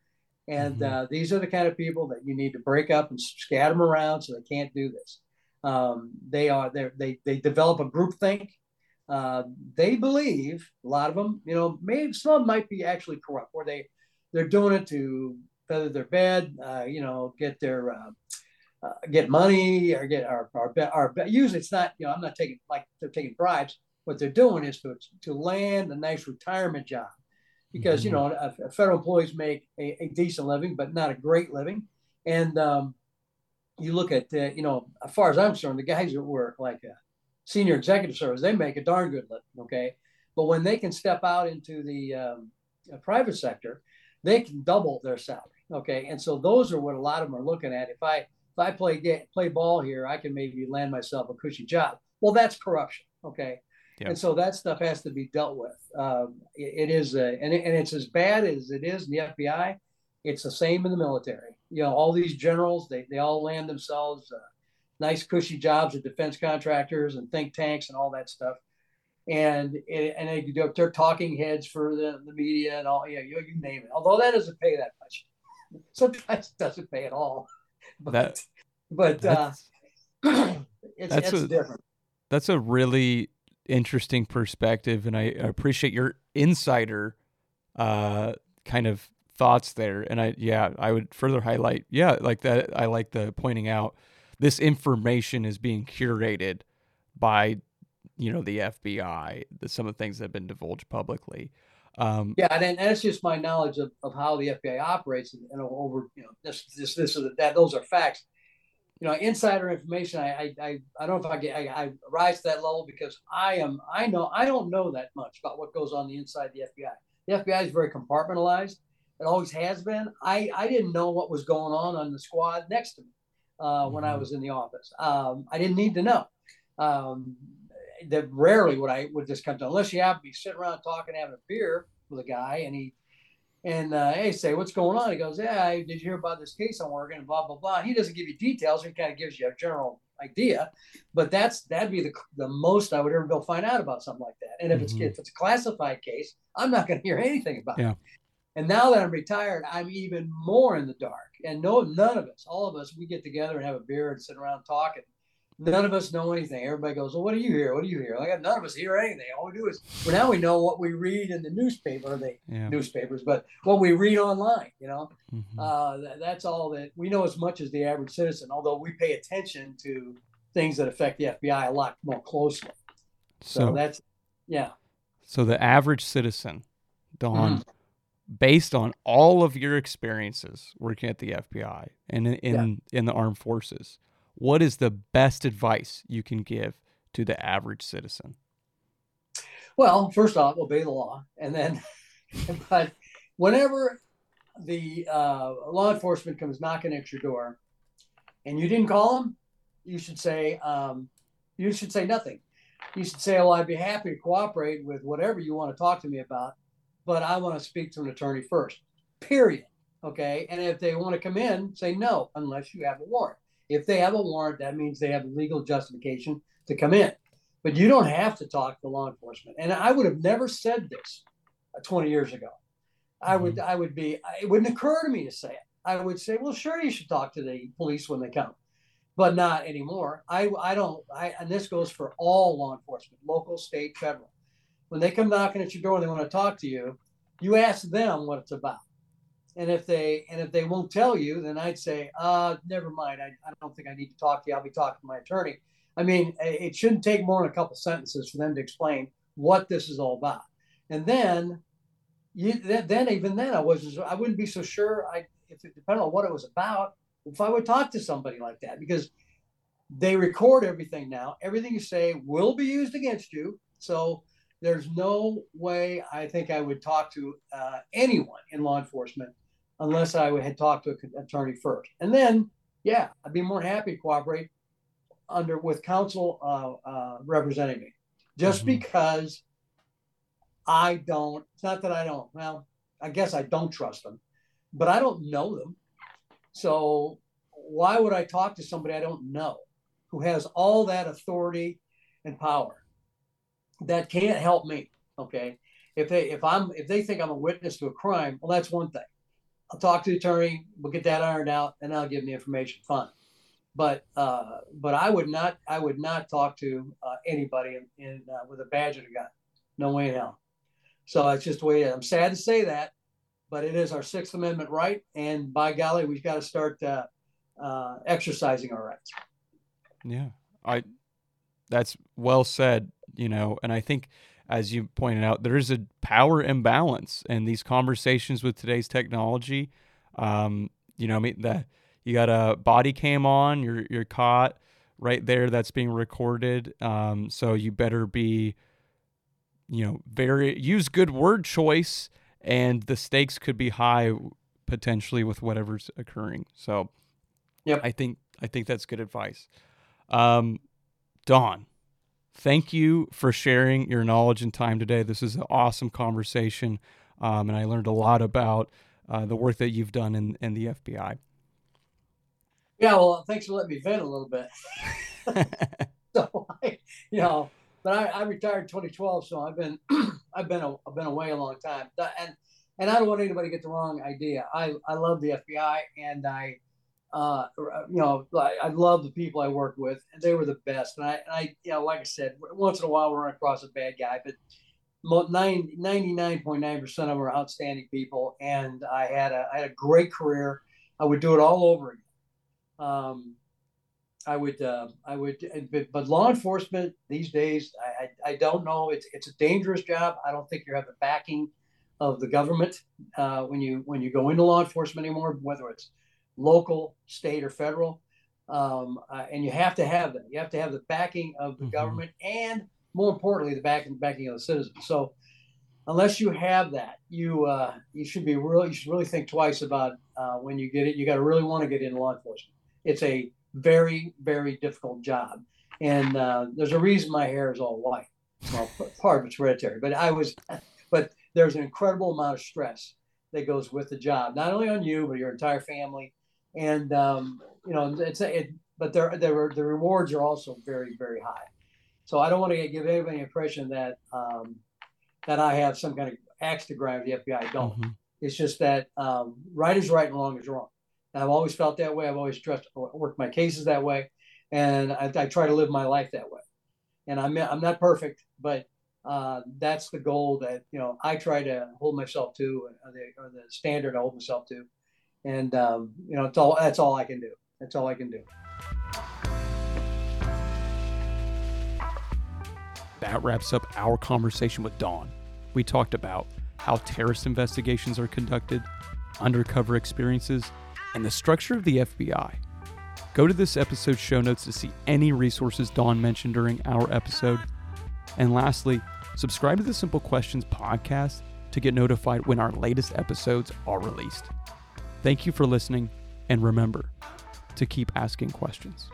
And mm-hmm. uh, these are the kind of people that you need to break up and scatter them around so they can't do this. Um, they are they they develop a group think. Uh, they believe a lot of them, you know, maybe some might be actually corrupt, where they they're doing it to feather their bed, uh, you know, get their uh, uh, get money or get our our, our usually it's not you know I'm not taking like they're taking bribes. What they're doing is to to land a nice retirement job because mm-hmm. you know a, federal employees make a, a, decent living but not a great living, and um, you look at uh, you know as far as I'm concerned, the guys that work like a senior executive service they make a darn good living. Okay, but when they can step out into the um, private sector, they can double their salary. Okay, and so those are what a lot of them are looking at. If I if I play get, play ball here, I can maybe land myself a cushy job. Well, that's corruption. Okay, yeah. and so that stuff has to be dealt with. Um, it, it is, a, and, it, and it's as bad as it is in the FBI. It's the same in the military. You know, all these generals, they they all land themselves uh, nice cushy jobs at defense contractors and think tanks and all that stuff and and they, they're talking heads for the, the media and all yeah you, you name it although that doesn't pay that much sometimes it doesn't pay at all. But that, but uh, it's, that's it's a, different. That's a really interesting perspective, and I appreciate your insider uh, kind of thoughts there. And I, yeah, I would further highlight, yeah, like that. I like the pointing out this information is being curated by, you know, the FBI. The, some of the things that have been divulged publicly. Um, yeah, and, that's just my knowledge of, of how the FBI operates, and, and over you know this this this or that. Those are facts. You know, insider information. I I I, don't know if I get I, I rise to that level because I am I know I don't know that much about what goes on the inside the FBI. The FBI is very compartmentalized. It always has been. I I didn't know what was going on on the squad next to me uh, mm-hmm. when I mm-hmm. was in the office. Um, I didn't need to know. Um, that rarely would I would this come to unless you have to be sitting around talking, having a beer with a guy, and he and uh, hey, say what's going on? He goes, yeah, did you hear about this case I'm working? And blah blah blah. He doesn't give you details. He kind of gives you a general idea, but that's that'd be the the most I would ever go find out about something like that. And if mm-hmm. it's if it's a classified case, I'm not going to hear anything about yeah. it. And now that I'm retired, I'm even more in the dark. And no, none of us, all of us, we get together and have a beer and sit around talking none of us know anything. Everybody goes, "Well, what do you hear? What do you hear?" Like none of us hear anything. All we do is, well, now we know what we read in the newspaper, the yeah. newspapers, but what we read online. You know, mm-hmm. uh, that, that's all that we know as much as the average citizen. Although we pay attention to things that affect the FBI a lot more closely. So, so that's yeah. So the average citizen, Don. Mm-hmm. Based on all of your experiences working at the FBI and in in, yeah. in the armed forces, what is the best advice you can give to the average citizen? Well, first off, obey the law, and then, but whenever the uh, law enforcement comes knocking at your door, and you didn't call them, you should say um, you should say nothing. You should say, "Well, I'd be happy to cooperate with whatever you want to talk to me about, but I want to speak to an attorney first. Period. Okay. And if they want to come in, say no, unless you have a warrant. If they have a warrant, that means they have legal justification to come in. But you don't have to talk to law enforcement. And I would have never said this uh, 20 years ago. I would, mm-hmm. I would be, it wouldn't occur to me to say it. I would say, well, sure, you should talk to the police when they come, but not anymore. I, I don't, I, and this goes for all law enforcement, local, state, federal. When they come knocking at your door and they want to talk to you, you ask them what it's about. And if they and if they won't tell you, then I'd say, uh, never mind. I, I don't think I need to talk to you. I'll be talking to my attorney. I mean, it shouldn't take more than a couple sentences for them to explain what this is all about. And then, you then even then I wasn't I wouldn't be so sure. I if it depended on what it was about, if I would talk to somebody like that because they record everything now. Everything you say will be used against you. So there's no way I think I would talk to uh, anyone in law enforcement unless I had talked to an attorney first. And then, yeah, I'd be more happy to cooperate under with counsel uh, uh, representing me, just mm-hmm. because I don't. It's not that I don't. Well, I guess I don't trust them, but I don't know them. So why would I talk to somebody I don't know, who has all that authority and power that can't help me? Okay, if they if I'm if they think I'm a witness to a crime, well, that's one thing. I'll talk to the attorney. We'll get that ironed out, and I'll give them the information. Fine, but uh, but I would not I would not talk to uh, anybody in, in uh, with a badge and a gun. No way in hell. So it's just the way it is. I'm sad to say that, but it is our Sixth Amendment right, and by golly, we've got to start uh, uh, exercising our rights. Yeah, I. That's well said. You know, and I think as you pointed out, there is a power imbalance in these conversations with today's technology. Um, you know, I mean, the, you got a body cam on, you're you're caught right there. That's being recorded. Um, so you better be, you know, very use good word choice, and the stakes could be high potentially with whatever's occurring. So, yeah, I think I think that's good advice. Um, Don, thank you for sharing your knowledge and time today. This is an awesome conversation, um, and I learned a lot about uh, the work that you've done in, in the FBI. Yeah, well, thanks for letting me vent a little bit. so, I, you know, but I, I, retired 2012, so I've been I've been a, I've been away a long time, and and I don't want anybody to get the wrong idea. I I love the FBI, and I uh, you know, I, love the people I worked with, and they were the best. And I, and I, you know, like I said, once in a while we run across a bad guy, but 99.9% of them are outstanding people. And I had a, I had a great career. I would do it all over again. Um, I would, uh, I would, but, but, law enforcement these days, I, I, I, don't know. It's, it's a dangerous job. I don't think you have the backing of the government uh, when you when you go into law enforcement anymore, whether it's local, state, or federal. Um, uh, and you have to have that. You have to have the backing of the mm-hmm. government, and more importantly, the backing backing of the citizens. So, unless you have that, you uh, you should be really you should really think twice about uh, when you get it. You got to really want to get into law enforcement. It's a very very difficult job, and uh, there's a reason my hair is all white. Well, part of it's hereditary, but I was, but there's an incredible amount of stress that goes with the job, not only on you but your entire family, and um, you know it's it. But there, there, were the rewards are also very, very high. So I don't want to give anybody the impression that um, that I have some kind of axe to grind with the FBI. I don't. Mm-hmm. It's just that um, right is right and wrong is wrong. And I've always felt that way. I've always trust, worked my cases that way, and I, I, try to live my life that way. And I'm I'm not perfect, but uh, that's the goal that you know I try to hold myself to, or the, or the standard I hold myself to, and um, you know it's all that's all I can do. That's all I can do. That wraps up our conversation with Don. We talked about how terrorist investigations are conducted, undercover experiences, and the structure of the FBI. Go to this episode's show notes to see any resources Don mentioned during our episode. And lastly, subscribe to the Simple Questions podcast to get notified when our latest episodes are released. Thank you for listening, and remember to keep asking questions.